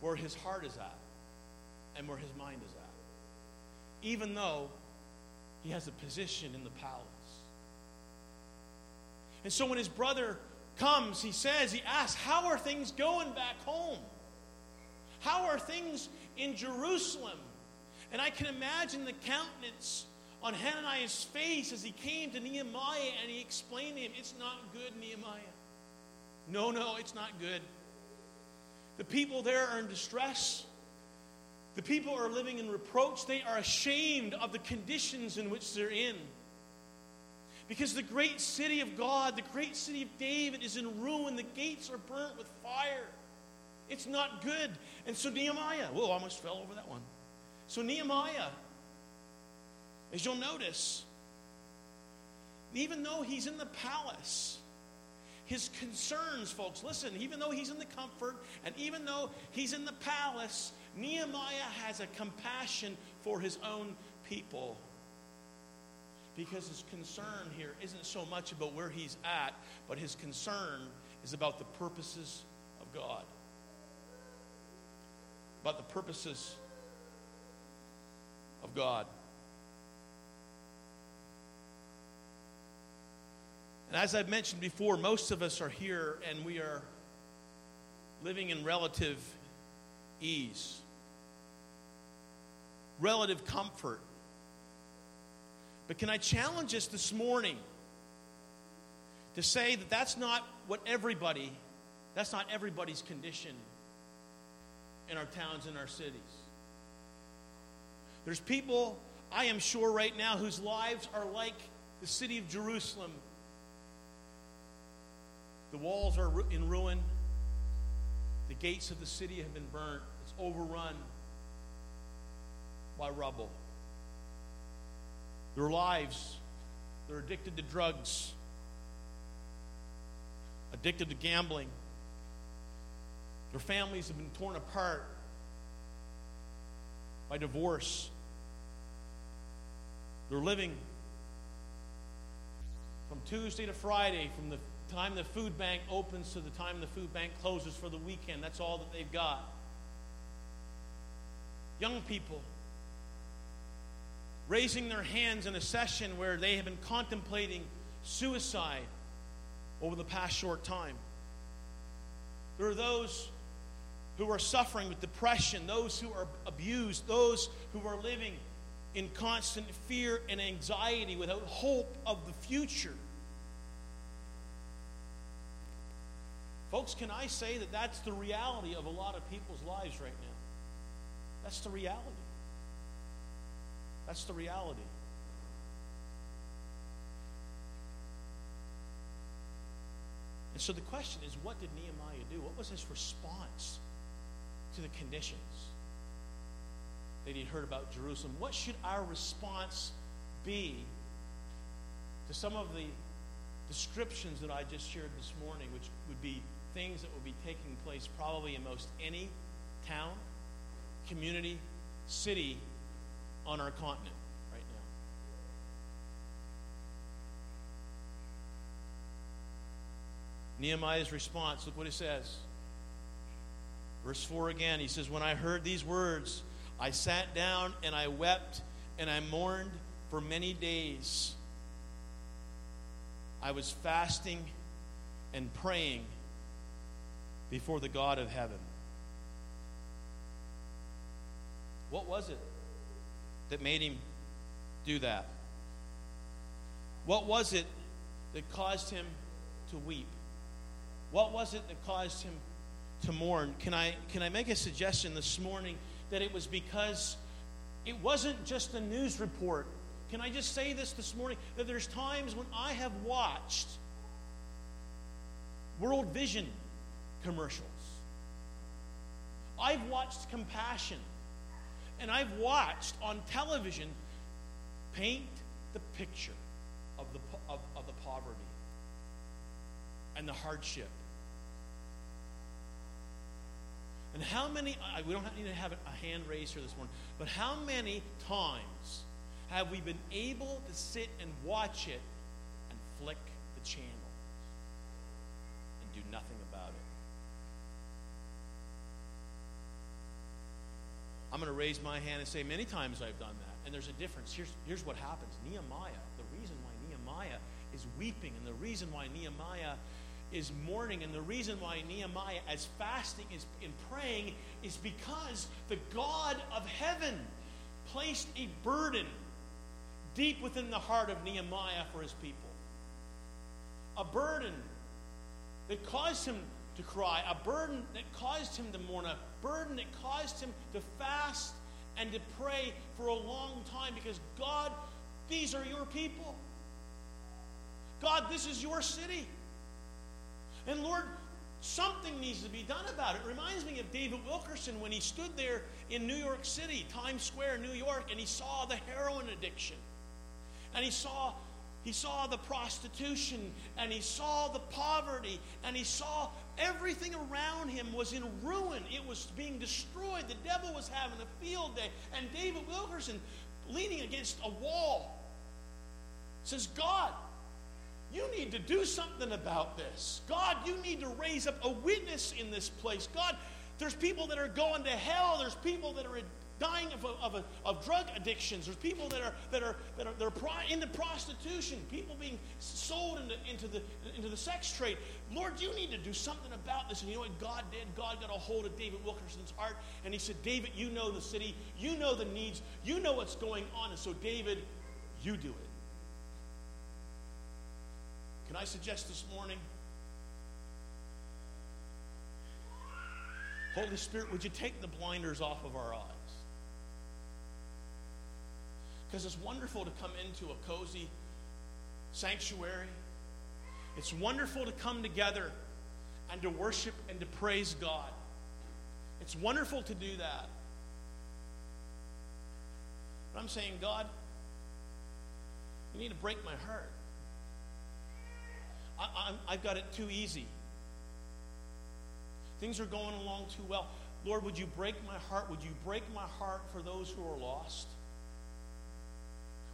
where his heart is at and where his mind is at. Even though he has a position in the palace. And so when his brother comes, he says, he asks, How are things going back home? How are things in Jerusalem? And I can imagine the countenance on Hananiah's face as he came to Nehemiah and he explained to him, It's not good, Nehemiah. No, no, it's not good. The people there are in distress. The people are living in reproach. They are ashamed of the conditions in which they're in. Because the great city of God, the great city of David, is in ruin. The gates are burnt with fire. It's not good. And so Nehemiah, whoa, I almost fell over that one. So Nehemiah, as you'll notice, even though he's in the palace, his concerns, folks, listen, even though he's in the comfort and even though he's in the palace, Nehemiah has a compassion for his own people. Because his concern here isn't so much about where he's at, but his concern is about the purposes of God. About the purposes of God. And as I've mentioned before, most of us are here and we are living in relative ease, relative comfort. But can I challenge us this morning to say that that's not what everybody, that's not everybody's condition in our towns and our cities. There's people, I am sure right now, whose lives are like the city of Jerusalem the walls are in ruin. The gates of the city have been burnt. It's overrun by rubble. Their lives, they're addicted to drugs, addicted to gambling. Their families have been torn apart by divorce. They're living from Tuesday to Friday, from the time the food bank opens to the time the food bank closes for the weekend. That's all that they've got. Young people raising their hands in a session where they have been contemplating suicide over the past short time. There are those who are suffering with depression, those who are abused, those who are living in constant fear and anxiety without hope of the future. Folks, can I say that that's the reality of a lot of people's lives right now? That's the reality. That's the reality. And so the question is what did Nehemiah do? What was his response to the conditions that he'd heard about Jerusalem? What should our response be to some of the descriptions that I just shared this morning, which would be things that will be taking place probably in most any town, community, city on our continent right now. Nehemiah's response, look what it says. Verse 4 again, he says, When I heard these words, I sat down and I wept and I mourned for many days. I was fasting and praying before the God of heaven. What was it that made him do that? What was it that caused him to weep? What was it that caused him to mourn? Can I, can I make a suggestion this morning that it was because it wasn't just a news report? Can I just say this this morning? That there's times when I have watched World Vision commercials. I've watched Compassion. And I've watched on television paint the picture of the, of, of the poverty and the hardship. And how many, we don't need to have a hand raised here this morning, but how many times have we been able to sit and watch it and flick the channel and do nothing about it? I'm going to raise my hand and say many times I've done that. And there's a difference. Here's, here's what happens Nehemiah, the reason why Nehemiah is weeping, and the reason why Nehemiah is mourning, and the reason why Nehemiah is fasting is in praying is because the God of heaven placed a burden deep within the heart of Nehemiah for his people. A burden that caused him to cry, a burden that caused him to mourn, a burden that caused him to fast and to pray for a long time because God, these are your people. God, this is your city. And Lord, something needs to be done about it. It reminds me of David Wilkerson when he stood there in New York City, Times Square, New York, and he saw the heroin addiction. And he saw he saw the prostitution and he saw the poverty and he saw everything around him was in ruin. It was being destroyed. The devil was having a field day. And David Wilkerson, leaning against a wall, says, God, you need to do something about this. God, you need to raise up a witness in this place. God, there's people that are going to hell. There's people that are dying of, of, of, of drug addictions. There's people that are, that are, that are, that are pro, into prostitution, people being sold into, into, the, into the sex trade. Lord, you need to do something about this. And you know what God did? God got a hold of David Wilkerson's heart, and he said, David, you know the city, you know the needs, you know what's going on. And so, David, you do it. Can I suggest this morning? Holy Spirit, would you take the blinders off of our eyes? Because it's wonderful to come into a cozy sanctuary. It's wonderful to come together and to worship and to praise God. It's wonderful to do that. But I'm saying, God, you need to break my heart. I, have got it too easy. Things are going along too well. Lord, would you break my heart? Would you break my heart for those who are lost?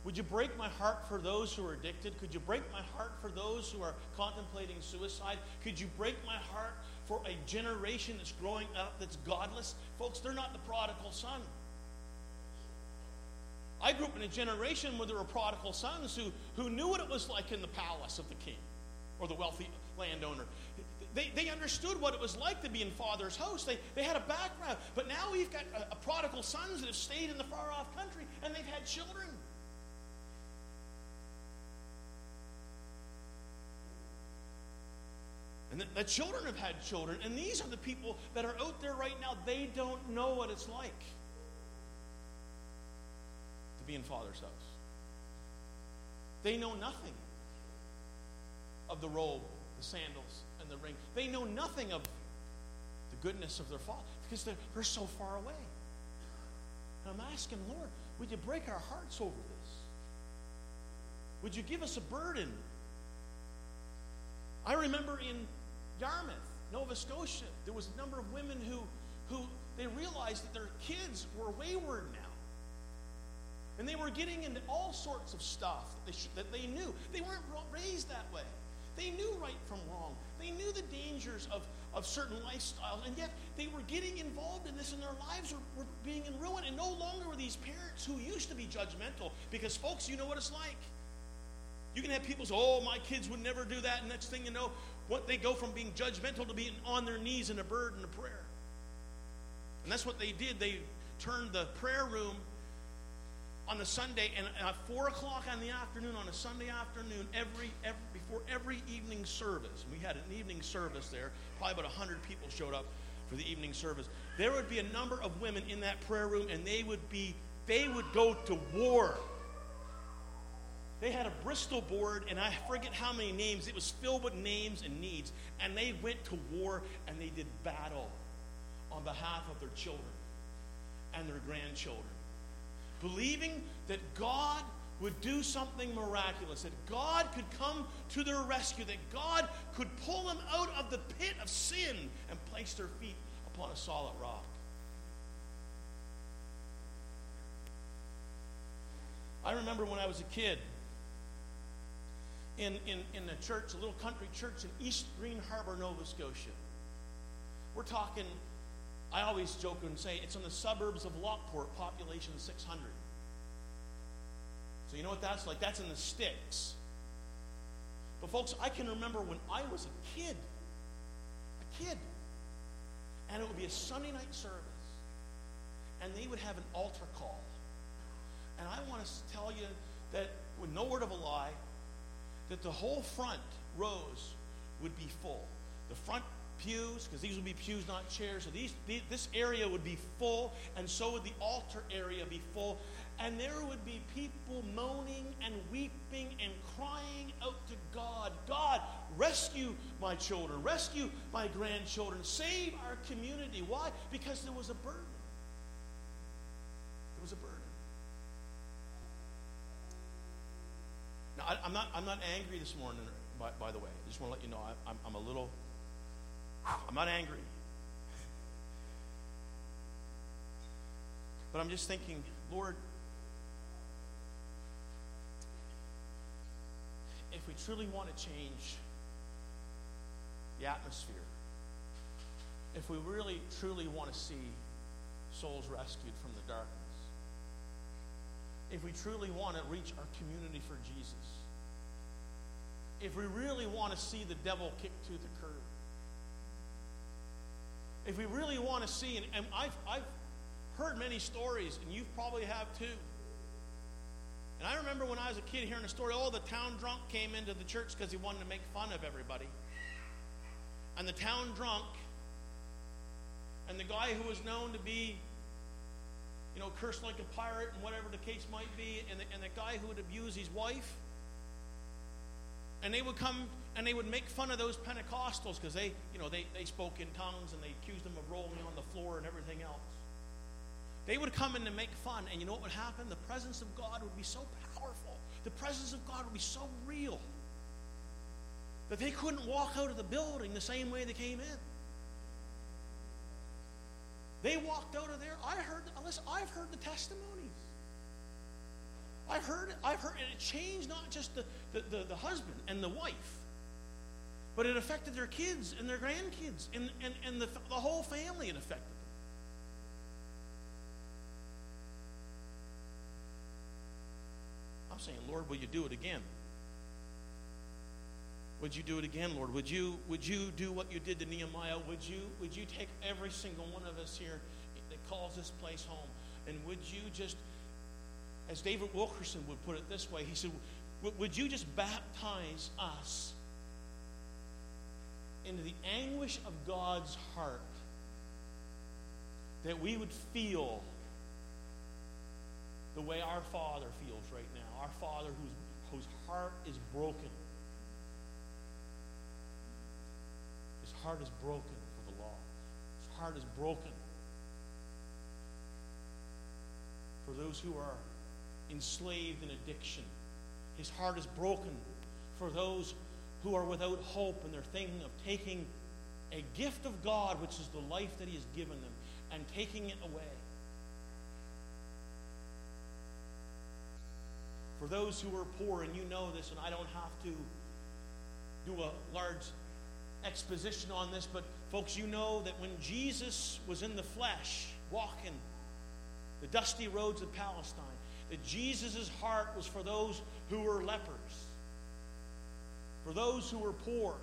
Would you break my heart for those who are addicted? Could you break my heart for those who are contemplating suicide? Could you break my heart for a generation that's growing up that's godless? Folks, they're not the prodigal son. I grew up in a generation where there were prodigal sons who, who knew what it was like in the palace of the king or the wealthy landowner. They, they understood what it was like to be in father's house. They, they had a background. But now we've got a, a prodigal sons that have stayed in the far off country and they've had children. And the, children have had children. And these are the people that are out there right now. They don't know what it's like to be in Father's house. They know nothing of the robe, the sandals, and the ring. They know nothing of the goodness of their Father because they're, they're so far away. And I'm asking, Lord, would you break our hearts over this? Would you give us a burden? I remember in Yarmouth, Nova Scotia, there was a number of women who, who they realized that their kids were wayward now. And they were getting into all sorts of stuff that they, that they knew. They weren't raised that way. They knew right from wrong. They knew the dangers of, of certain lifestyles, and yet they were getting involved in this, and their lives were, were being in ruin. And no longer were these parents who used to be judgmental, because, folks, you know what it's like. You can have people say, oh, my kids would never do that, and next thing you know, what they go from being judgmental to being on their knees in a burden of prayer. And that's what they did. They turned the prayer room on the Sunday, and at 4 o'clock in the afternoon, on a Sunday afternoon, every, every before every evening service, we had an evening service there, probably about 100 people showed up for the evening service. There would be a number of women in that prayer room, and they would be, they would go to war. They had a Bristol board, and I forget how many names. It was filled with names and needs. And they went to war and they did battle on behalf of their children and their grandchildren. Believing that God would do something miraculous, that God could come to their rescue, that God could pull them out of the pit of sin and place their feet upon a solid rock. I remember when I was a kid in, in, in a church, a little country church in East Green Harbor, Nova Scotia. We're talking, I always joke and say, it's in the suburbs of Lockeport, population 600. So you know what that's like? That's in the sticks. But folks, I can remember when I was a kid, a kid, and it would be a Sunday night service, and they would have an altar call. And I want to tell you that, with no word of a lie, that the whole front rows would be full. The front pews, because these would be pews, not chairs. So these, this area would be full, and so would the altar area be full. And there would be people moaning and weeping and crying out to God God, rescue my children, rescue my grandchildren, save our community. Why? Because there was a burden. There was a burden. Now, I, am not, I'm not angry this morning, by, by the way. I just want to let you know I, I'm, I'm a little, I'm not angry. But I'm just thinking, Lord, if we truly want to change the atmosphere, if we really, truly want to see souls rescued from the darkness, if we truly want to reach our community for Jesus, if we really want to see the devil kicked to the curb, if we really want to see, and, and I've, I've heard many stories, and you probably have too. And I remember when I was a kid hearing a story, oh, the town drunk came into the church because he wanted to make fun of everybody. And the town drunk, and the guy who was known to be you know, cursed like a pirate and whatever the case might be, and the, and the guy who would abuse his wife. And they would come and they would make fun of those Pentecostals because they, you know, they, they spoke in tongues and they accused them of rolling on the floor and everything else. They would come in to make fun, and you know what would happen? The presence of God would be so powerful. The presence of God would be so real that they couldn't walk out of the building the same way they came in. They walked out of there. I heard, listen, I've heard the testimonies. I've heard it. I've heard and it changed not just the, the, the, the husband and the wife, but it affected their kids and their grandkids and, and, and the, the whole family it affected them. I'm saying, Lord, will you do it again? Would you do it again, Lord? Would you, would you do what you did to Nehemiah? Would you, would you take every single one of us here that calls this place home? And would you just, as David Wilkerson would put it this way, he said, Would you just baptize us into the anguish of God's heart that we would feel the way our Father feels right now? Our Father whose, whose heart is broken heart is broken for the lost. His heart is broken for those who are enslaved in addiction. His heart is broken for those who are without hope and they're thinking of taking a gift of God, which is the life that He has given them, and taking it away. For those who are poor, and you know this, and I don't have to do a large exposition on this, but folks, you know that when Jesus was in the flesh, walking the dusty roads of Palestine, that Jesus' heart was for those who were lepers, for those who were poor,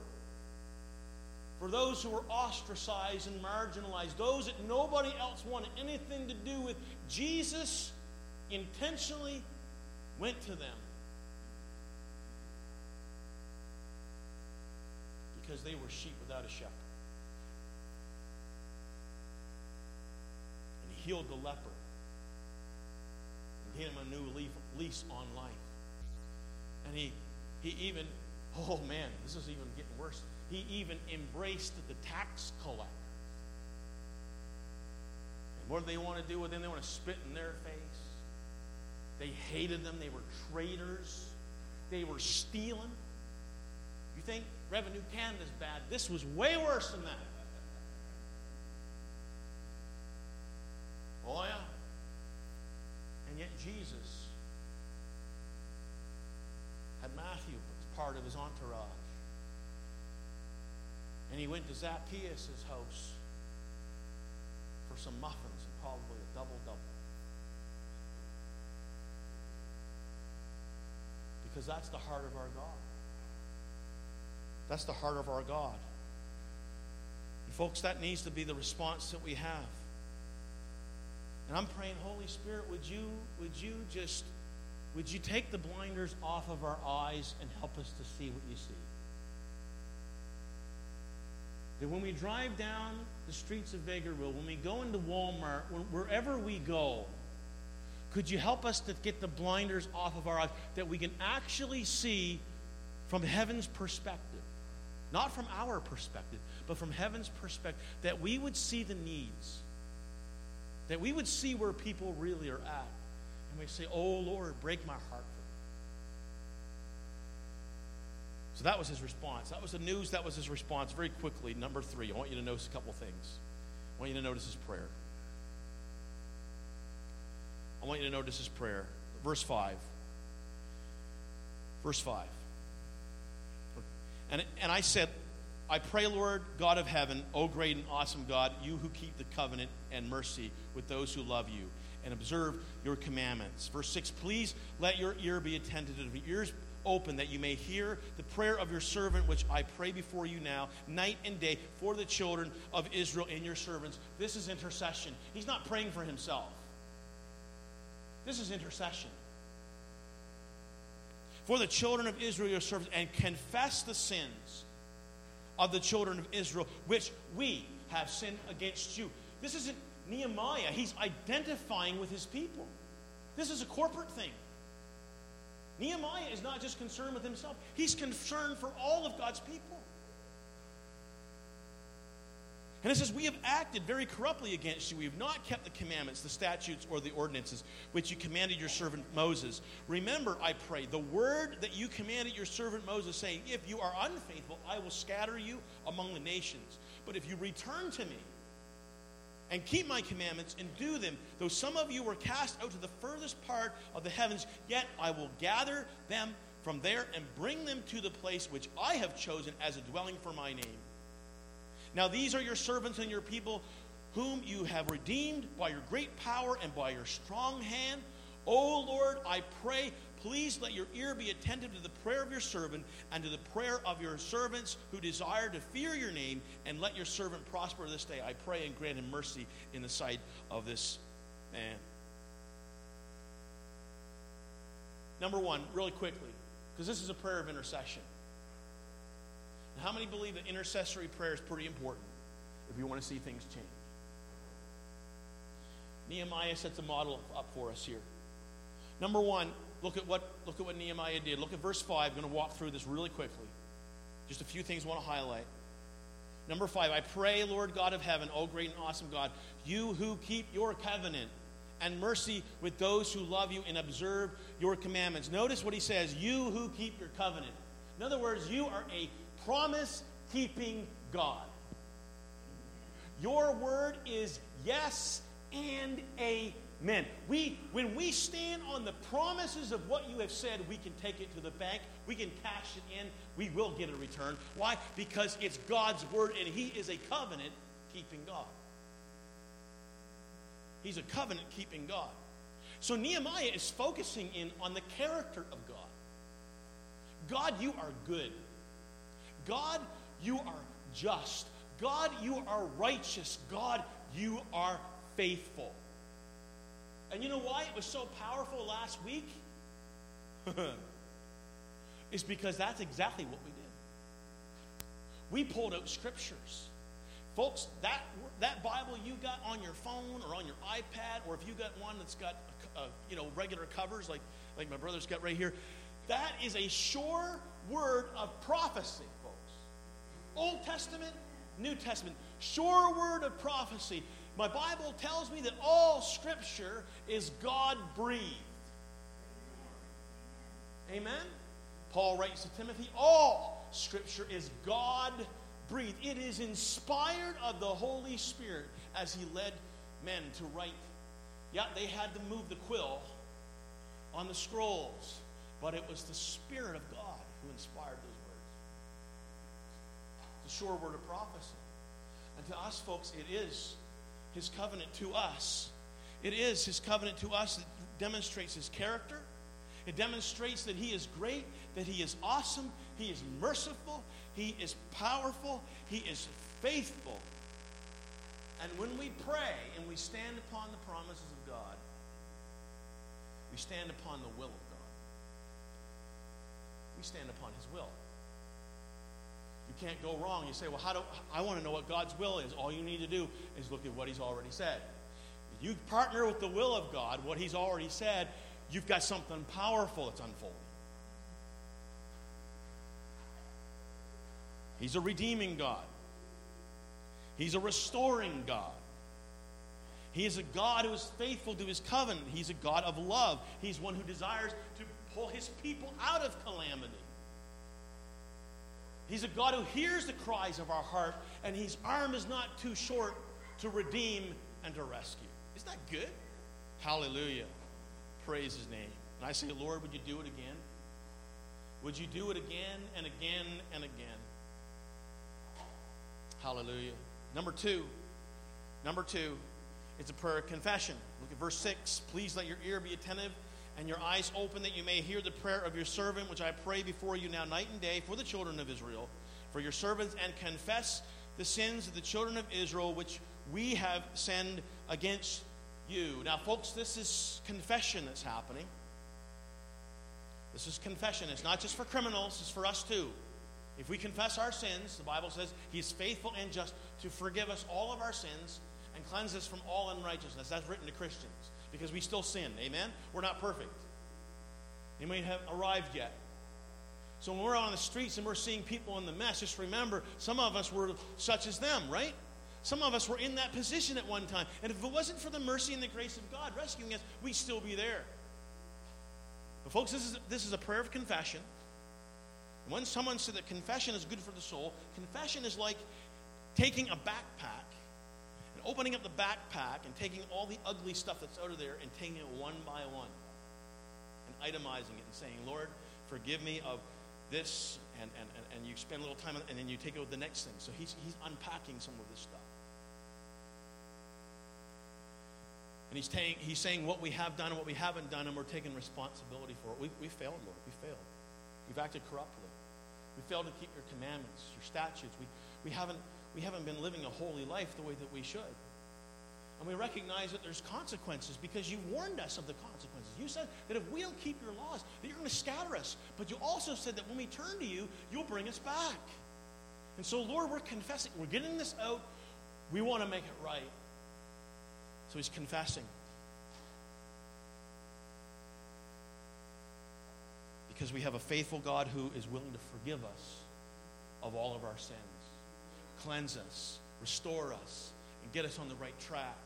for those who were ostracized and marginalized, those that nobody else wanted anything to do with. Jesus intentionally went to them because they were sheep without a shepherd. And he healed the leper and gave him a new leaf, lease on life. And he, he even, oh man, this is even getting worse. He even embraced the tax collector. And what do they want to do with him? They want to spit in their face. They hated them. They were traitors. They were stealing. You think Revenue Canada's bad? This was way worse than that. Oh, yeah. And yet Jesus had Matthew as part of his entourage. And he went to Zacchaeus' house for some muffins and probably a double double. Because that's the heart of our God. That's the heart of our God. And folks, that needs to be the response that we have. And I'm praying, Holy Spirit, would you, would you just, would you take the blinders off of our eyes and help us to see what you see? That when we drive down the streets of Vegreville, when we go into Walmart, wherever we go, could you help us to get the blinders off of our eyes that we can actually see from heaven's perspective? Not from our perspective, but from heaven's perspective, that we would see the needs, that we would see where people really are at. And we say, Oh Lord, break my heart for them. So that was his response. That was the news, that was his response. Very quickly, number three, I want you to notice a couple things. I want you to notice his prayer. I want you to notice his prayer. Verse 5. Verse 5. And, and I said, I pray, Lord, God of heaven, O great and awesome God, you who keep the covenant and mercy with those who love you and observe your commandments. Verse 6 Please let your ear be attentive, your ears open, that you may hear the prayer of your servant, which I pray before you now, night and day, for the children of Israel and your servants. This is intercession. He's not praying for himself. This is intercession. For the children of Israel, your servants, and confess the sins of the children of Israel, which we have sinned against you. This isn't Nehemiah. He's identifying with his people. This is a corporate thing. Nehemiah is not just concerned with himself, he's concerned for all of God's people. And it says, We have acted very corruptly against you. We have not kept the commandments, the statutes, or the ordinances which you commanded your servant Moses. Remember, I pray, the word that you commanded your servant Moses, saying, If you are unfaithful, I will scatter you among the nations. But if you return to me, and keep my commandments and do them. Though some of you were cast out to the furthest part of the heavens, yet I will gather them from there and bring them to the place which I have chosen as a dwelling for my name. Now these are your servants and your people, whom you have redeemed by your great power and by your strong hand. O Lord, I pray, please let your ear be attentive to the prayer of your servant and to the prayer of your servants who desire to fear your name, and let your servant prosper this day. I pray and grant him mercy in the sight of this man. Number one, really quickly, because this is a prayer of intercession. How many believe that intercessory prayer is pretty important if you want to see things change? Nehemiah sets a model up for us here. Number one, look at what look at what Nehemiah did. Look at verse five. I'm going to walk through this really quickly. Just a few things I want to highlight. Number five, I pray, Lord God of heaven, O great and awesome God, you who keep your covenant and mercy with those who love you and observe your commandments. Notice what he says, you who keep your covenant. In other words, you are a promise keeping God. Your word is yes and amen. We, when we stand on the promises of what you have said, we can take it to the bank, we can cash it in, we will get a return. Why? Because it's God's word and He is a covenant keeping God. He's a covenant keeping God. So Nehemiah is focusing in on the character of God. God, you are good. God, you are just. God, you are righteous. God, you are faithful. And you know why it was so powerful last week? it's because that's exactly what we did. We pulled out scriptures. Folks, that, that Bible you got on your phone or on your iPad, or if you got one that's got uh, you know regular covers like, like my brother's got right here, that is a sure word of prophecy. Old Testament, New Testament, sure word of prophecy. My Bible tells me that all Scripture is God breathed. Amen? Paul writes to Timothy, all Scripture is God breathed. It is inspired of the Holy Spirit as He led men to write. Yeah, they had to move the quill on the scrolls, but it was the Spirit of God who inspired those sure word of prophecy. And to us, folks, it is His covenant to us. It is His covenant to us that demonstrates His character. It demonstrates that He is great, that He is awesome, He is merciful, He is powerful, He is faithful. And when we pray and we stand upon the promises of God, we stand upon the will of God. We stand upon His will. You can't go wrong. You say, well, how do I want to know what God's will is? All you need to do is look at what He's already said. You partner with the will of God, what He's already said, you've got something powerful that's unfolding. He's a redeeming God. He's a restoring God. He is a God who is faithful to his covenant. He's a God of love. He's one who desires to pull his people out of calamity. He's a God who hears the cries of our heart, and his arm is not too short to redeem and to rescue. Isn't that good? Hallelujah. Praise his name. And I say, Lord, would you do it again? Would you do it again and again and again? Hallelujah. Number two, number two, it's a prayer of confession. Look at verse 6. Please let your ear be attentive and your eyes open that you may hear the prayer of your servant, which I pray before you now night and day for the children of Israel, for your servants, and confess the sins of the children of Israel, which we have sinned against you. Now, folks, this is confession that's happening. This is confession. It's not just for criminals, it's for us too. If we confess our sins, the Bible says He's faithful and just to forgive us all of our sins and cleanse us from all unrighteousness. That's written to Christians because we still sin. Amen? We're not perfect. Anybody have arrived yet? So when we're on the streets and we're seeing people in the mess, just remember some of us were such as them, right? Some of us were in that position at one time. And if it wasn't for the mercy and the grace of God rescuing us, we'd still be there. But, folks, this is, this is a prayer of confession. When someone said that confession is good for the soul, confession is like taking a backpack opening up the backpack and taking all the ugly stuff that's out of there and taking it one by one and itemizing it and saying, Lord, forgive me of this. And, and, and, and you spend a little time and then you take it with the next thing. So he's, he's unpacking some of this stuff. And he's, ta- he's saying what we have done and what we haven't done, and we're taking responsibility for it. We, we failed, Lord. We failed. We've acted corruptly. We failed to keep your commandments, your statutes. We, we, haven't, we haven't been living a holy life the way that we should. And we recognize that there's consequences because you warned us of the consequences. You said that if we don't keep your laws, that you're going to scatter us. But you also said that when we turn to you, you'll bring us back. And so, Lord, we're confessing. We're getting this out. We want to make it right. So he's confessing. Because we have a faithful God who is willing to forgive us of all of our sins, cleanse us, restore us, and get us on the right track.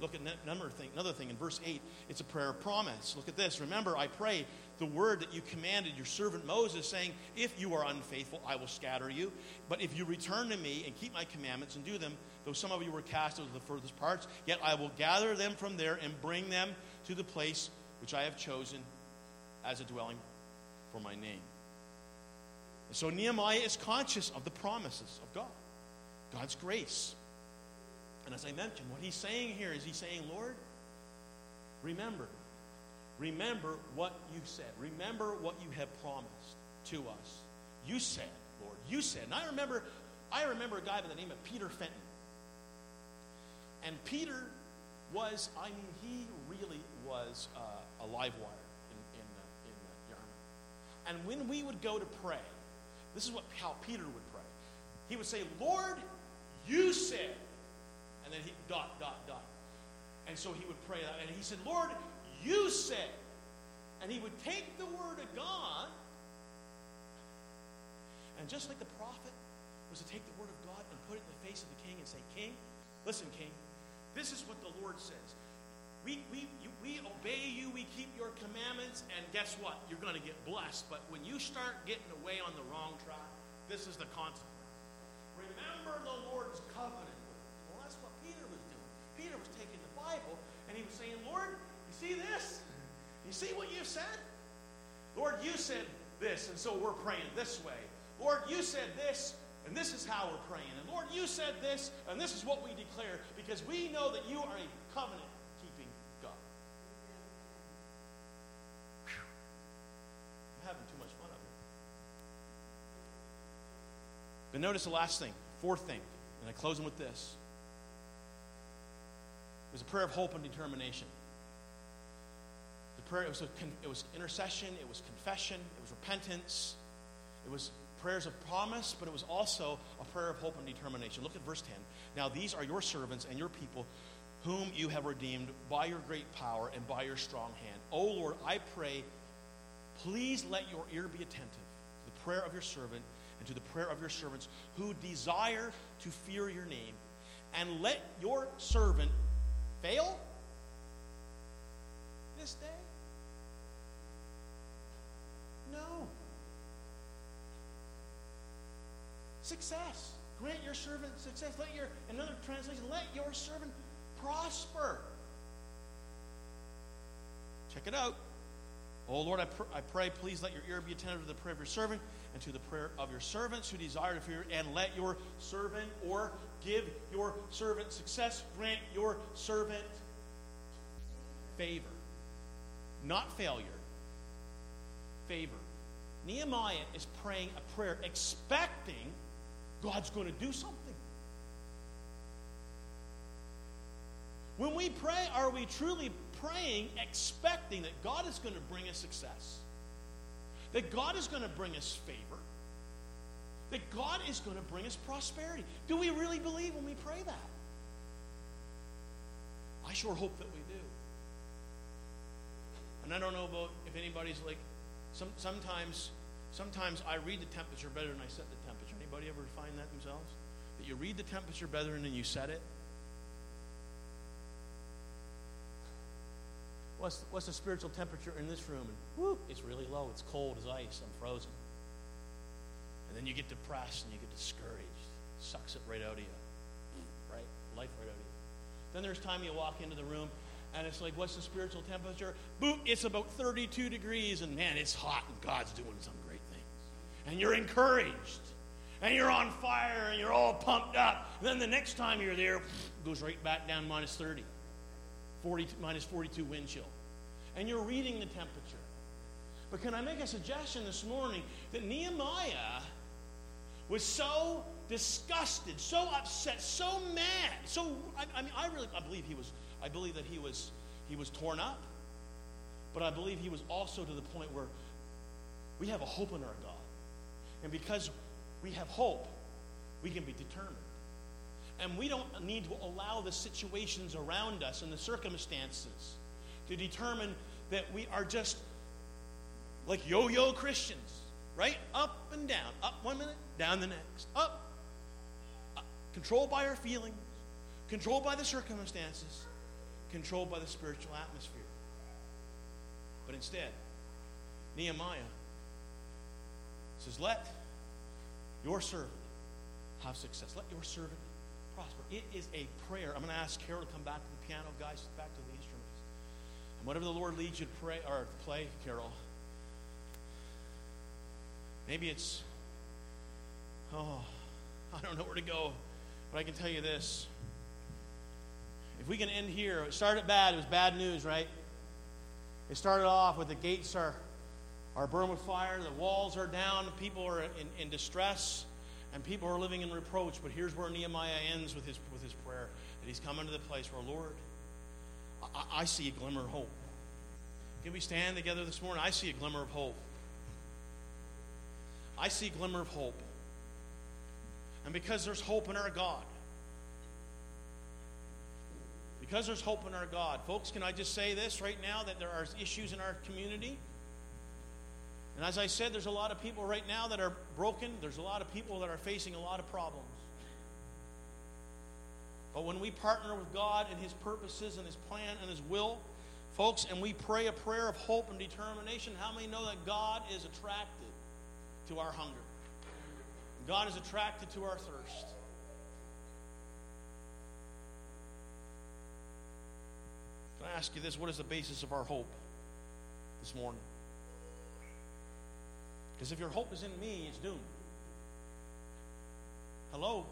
Look at another thing, another thing in verse 8, it's a prayer of promise. Look at this. Remember, I pray the word that you commanded your servant Moses, saying, If you are unfaithful, I will scatter you. But if you return to me and keep my commandments and do them, though some of you were cast of the furthest parts, yet I will gather them from there and bring them to the place which I have chosen as a dwelling for my name. And so Nehemiah is conscious of the promises of God, God's grace. And as I mentioned, what he's saying here is he's saying, Lord, remember, remember what you said. Remember what you have promised to us. You said, Lord, you said. And I remember, I remember a guy by the name of Peter Fenton. And Peter was, I mean, he really was uh, a live wire in, in, uh, in uh. And when we would go to pray, this is what how Peter would pray. He would say, Lord, you said, and then he dot, dot, dot. And so he would pray that, and he said, Lord, you said. And he would take the word of God, and just like the prophet was to take the word of God and put it in the face of the king and say, King, listen, King, this is what the Lord says. We, we, you, we obey you, we keep your commandments, and guess what? You're going to get blessed. But when you start getting away on the wrong track, this is the consequence. Remember the Lord's covenant. Well, that's what Peter was doing. Peter was taking the Bible and he was saying, Lord, you see this? You see what you said? Lord, you said this, and so we're praying this way. Lord, you said this, and this is how we're praying. And Lord, you said this, and this is what we declare, because we know that you are a covenant keeping God. Whew. I'm having too much fun up here. But notice the last thing, fourth thing, and I close with this. It was a prayer of hope and determination. The prayer, it was, a, it was intercession, it was confession, it was repentance, it was prayers of promise, but it was also a prayer of hope and determination. Look at verse 10. Now these are your servants and your people whom you have redeemed by your great power and by your strong hand. O Lord, I pray, please let your ear be attentive to the prayer of your servant and to the prayer of your servants who desire to fear your name. And let your servant fail this day? No. Success. Grant your servant success. Let your, another translation, let your servant prosper. Check it out. Oh Lord, I, pr- I pray, please let your ear be attentive to the prayer of your servant and to the prayer of your servants who desire to fear, and let your servant or give your servant success. Grant your servant favor, not failure. Favor. Nehemiah is praying a prayer expecting God's going to do something. When we pray, are we truly praying expecting that God is going to bring us success? That God is going to bring us favor? That God is going to bring us prosperity? Do we really believe when we pray that? I sure hope that we do. And I don't know about if anybody's like, some, sometimes, sometimes I read the temperature better than I set the temperature. Anybody ever find that themselves? That you read the temperature better than you set it? What's, what's the spiritual temperature in this room? And whoop, it's really low. It's cold as ice. I'm frozen. And then you get depressed and you get discouraged. Sucks it right out of you. Right? Life right out of you. Then there's time you walk into the room and it's like, what's the spiritual temperature? Boop, it's about 32 degrees, and man, it's hot, and God's doing some great things. And you're encouraged, and you're on fire, and you're all pumped up. And then the next time you're there, goes right back down minus 30, 40, minus 42 wind chill. And you're reading the temperature. But can I make a suggestion this morning that Nehemiah was so disgusted, so upset, so mad, so I, I mean, I really I believe he was I believe that he was, he was torn up, but I believe he was also to the point where we have a hope in our God. And because we have hope, we can be determined. And we don't need to allow the situations around us and the circumstances to determine that we are just like yo yo Christians, right? Up and down. Up one minute, down the next. Up. up. Controlled by our feelings, controlled by the circumstances controlled by the spiritual atmosphere. But instead, Nehemiah says, Let your servant have success. Let your servant prosper. It is a prayer. I'm going to ask Carol to come back to the piano, guys, back to the instruments. And whatever the Lord leads you to pray or play, Carol. Maybe it's, oh, I don't know where to go, but I can tell you this. If we can end here, it started bad. It was bad news, right? It started off with the gates are, are burned with fire, the walls are down, people are in, in distress, and people are living in reproach. But here's where Nehemiah ends with his, with his prayer that he's coming to the place where, Lord, I, I see a glimmer of hope. Can we stand together this morning? I see a glimmer of hope. I see a glimmer of hope. And because there's hope in our God, because there's hope in our God, folks, can I just say this right now that there are issues in our community? And as I said, there's a lot of people right now that are broken. There's a lot of people that are facing a lot of problems. But when we partner with God and His purposes and His plan and His will, folks, and we pray a prayer of hope and determination, how many know that God is attracted to our hunger? God is attracted to our thirst. Can I ask you this? What is the basis of our hope this morning? Because if your hope is in me, it's doomed. Hello?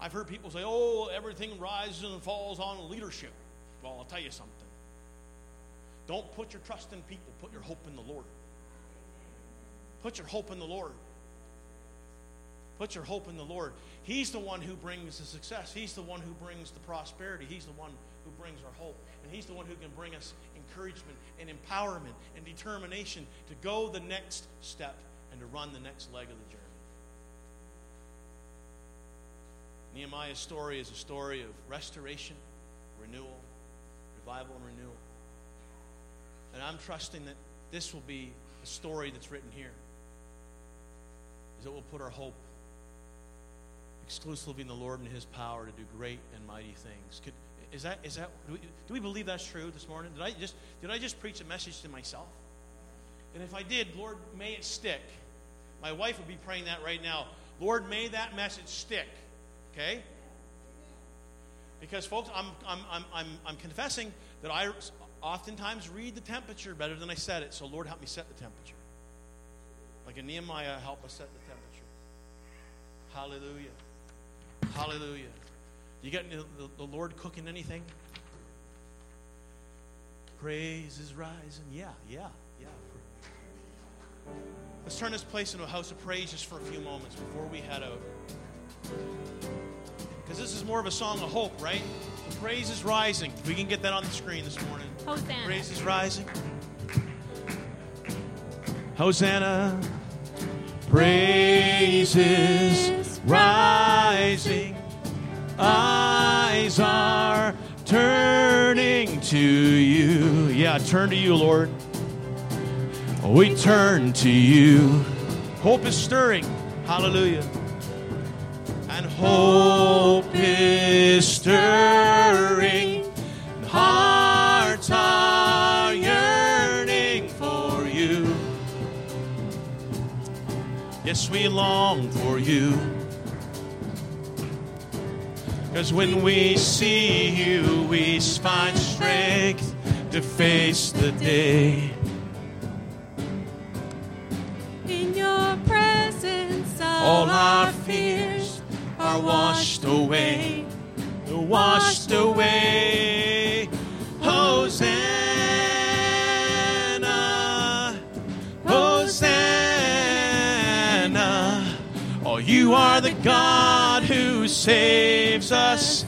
I've heard people say, oh, everything rises and falls on leadership. Well, I'll tell you something. Don't put your trust in people, put your hope in the Lord. Put your hope in the Lord. Put your hope in the Lord. He's the one who brings the success. He's the one who brings the prosperity. He's the one who brings our hope. And He's the one who can bring us encouragement and empowerment and determination to go the next step and to run the next leg of the journey. Nehemiah's story is a story of restoration, renewal, revival, and renewal. And I'm trusting that this will be a story that's written here. Is that we'll put our hope exclusively in the Lord and His power to do great and mighty things. Could, is that is that do we, do we believe that's true this morning? Did I just did I just preach a message to myself? And if I did, Lord, may it stick. My wife would be praying that right now. Lord, may that message stick. Okay? Because, folks, I'm, I'm, I'm, I'm, confessing that I oftentimes read the temperature better than I set it. So, Lord, help me set the temperature. Like in Nehemiah, help us set the temperature. Hallelujah. Hallelujah. You got the, the Lord cooking anything? Praise is rising. Yeah, yeah, yeah. Let's turn this place into a house of praise just for a few moments before we head out. Because this is more of a song of hope, right? The praise is rising. We can get that on the screen this morning. Hosanna. Praise is rising. Hosanna. Praise is rising. Eyes are turning to you. Yeah, turn to you, Lord. We turn to you. Hope is stirring. Hallelujah. And hope is stirring. Hearts are yearning for you. Yes, we long for you. Because when we see you, we find strength to face the day. In your presence, All our fears are washed away, washed away. Hosanna, Hosanna. Oh, you are the God who saves us,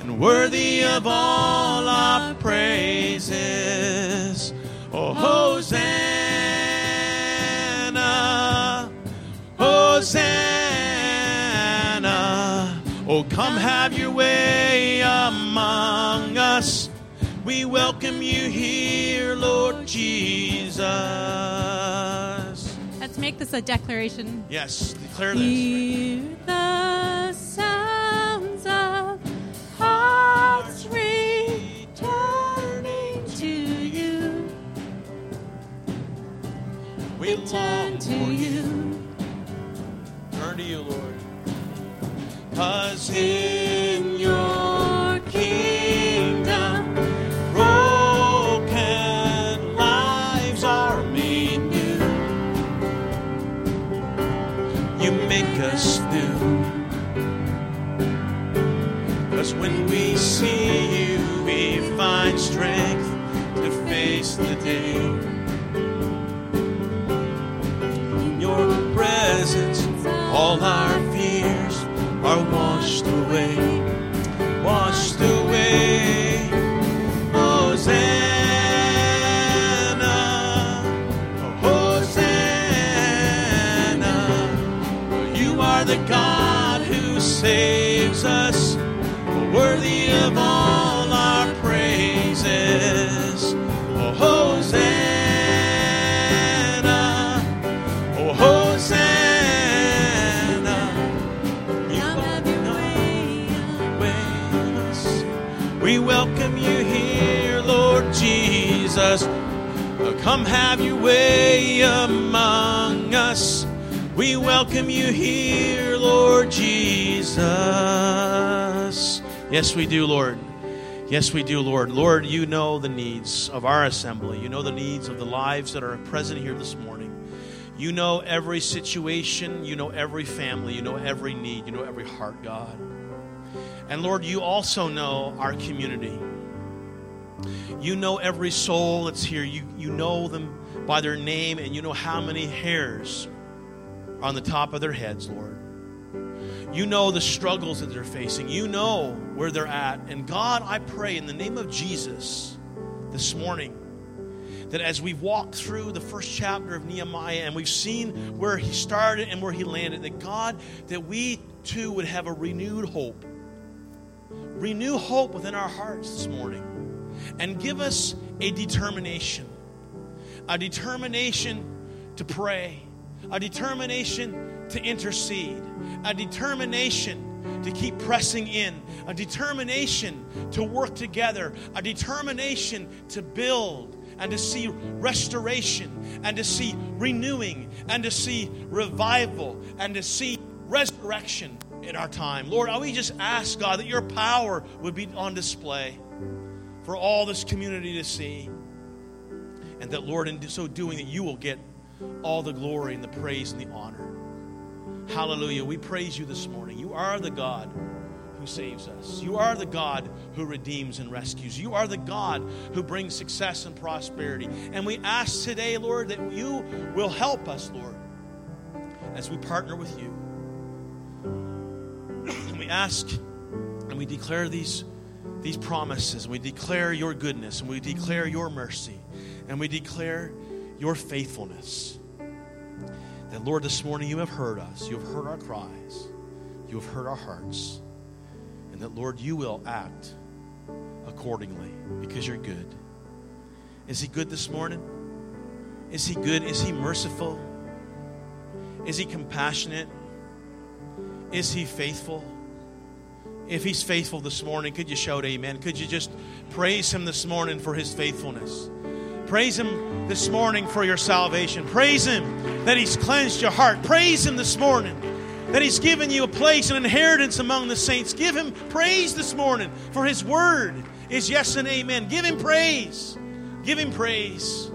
and worthy of all our praises. Oh, Hosanna, Hosanna. Oh, come have your way among us. We welcome you here, Lord Jesus. Let's make this a declaration. Yes, declare this. Hear the sounds of hearts returning to you. We long Turn to for you. you. Turn to you, Lord. Cause in your kingdom, broken lives are made new. You make us new. When we see you, we find strength to face the day. In your presence, all our fears are washed away. Uh, come have your way among us. We welcome you here, Lord Jesus. Yes, we do, Lord. Yes, we do, Lord. Lord, you know the needs of our assembly. You know the needs of the lives that are present here this morning. You know every situation. You know every family. You know every need. You know every heart, God. And Lord, you also know our community. You know every soul that's here. You, you know them by their name, and you know how many hairs are on the top of their heads, Lord. You know the struggles that they're facing. You know where they're at. And God, I pray in the name of Jesus this morning that as we've walked through the first chapter of Nehemiah and we've seen where he started and where he landed, that God, that we too would have a renewed hope. Renew hope within our hearts this morning and give us a determination. A determination to pray, a determination to intercede, a determination to keep pressing in, a determination to work together, a determination to build and to see restoration and to see renewing and to see revival and to see resurrection in our time. Lord, we just ask, God, that your power would be on display for all this community to see. And that, Lord, in so doing, that you will get all the glory and the praise and the honor. Hallelujah. We praise you this morning. You are the God who saves us. You are the God who redeems and rescues. You are the God who brings success and prosperity. And we ask today, Lord, that you will help us, Lord, as we partner with you. And we ask and we declare these, these promises. We declare your goodness and we declare your mercy and we declare your faithfulness. That, Lord, this morning you have heard us. You have heard our cries. You have heard our hearts. And that, Lord, you will act accordingly because you're good. Is He good this morning? Is He good? Is He merciful? Is He compassionate? Is He faithful? If He's faithful this morning, could you shout amen? Could you just praise Him this morning for His faithfulness? Praise Him this morning for your salvation. Praise Him that He's cleansed your heart. Praise Him this morning that He's given you a place, an inheritance among the saints. Give Him praise this morning for His word is yes and amen. Give Him praise. Give Him praise.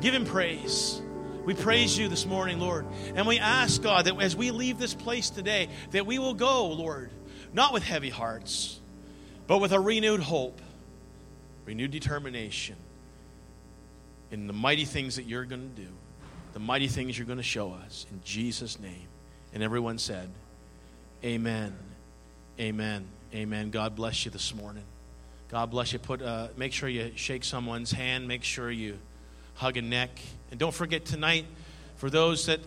Give Him praise. We praise you this morning, Lord. And we ask, God, that as we leave this place today, that we will go, Lord, not with heavy hearts, but with a renewed hope, renewed determination in the mighty things that you're going to do, the mighty things you're going to show us. In Jesus' name. And everyone said, Amen. Amen. Amen. God bless you this morning. God bless you. Put, uh, make sure you shake someone's hand. Make sure you hug a neck. And don't forget tonight, for those that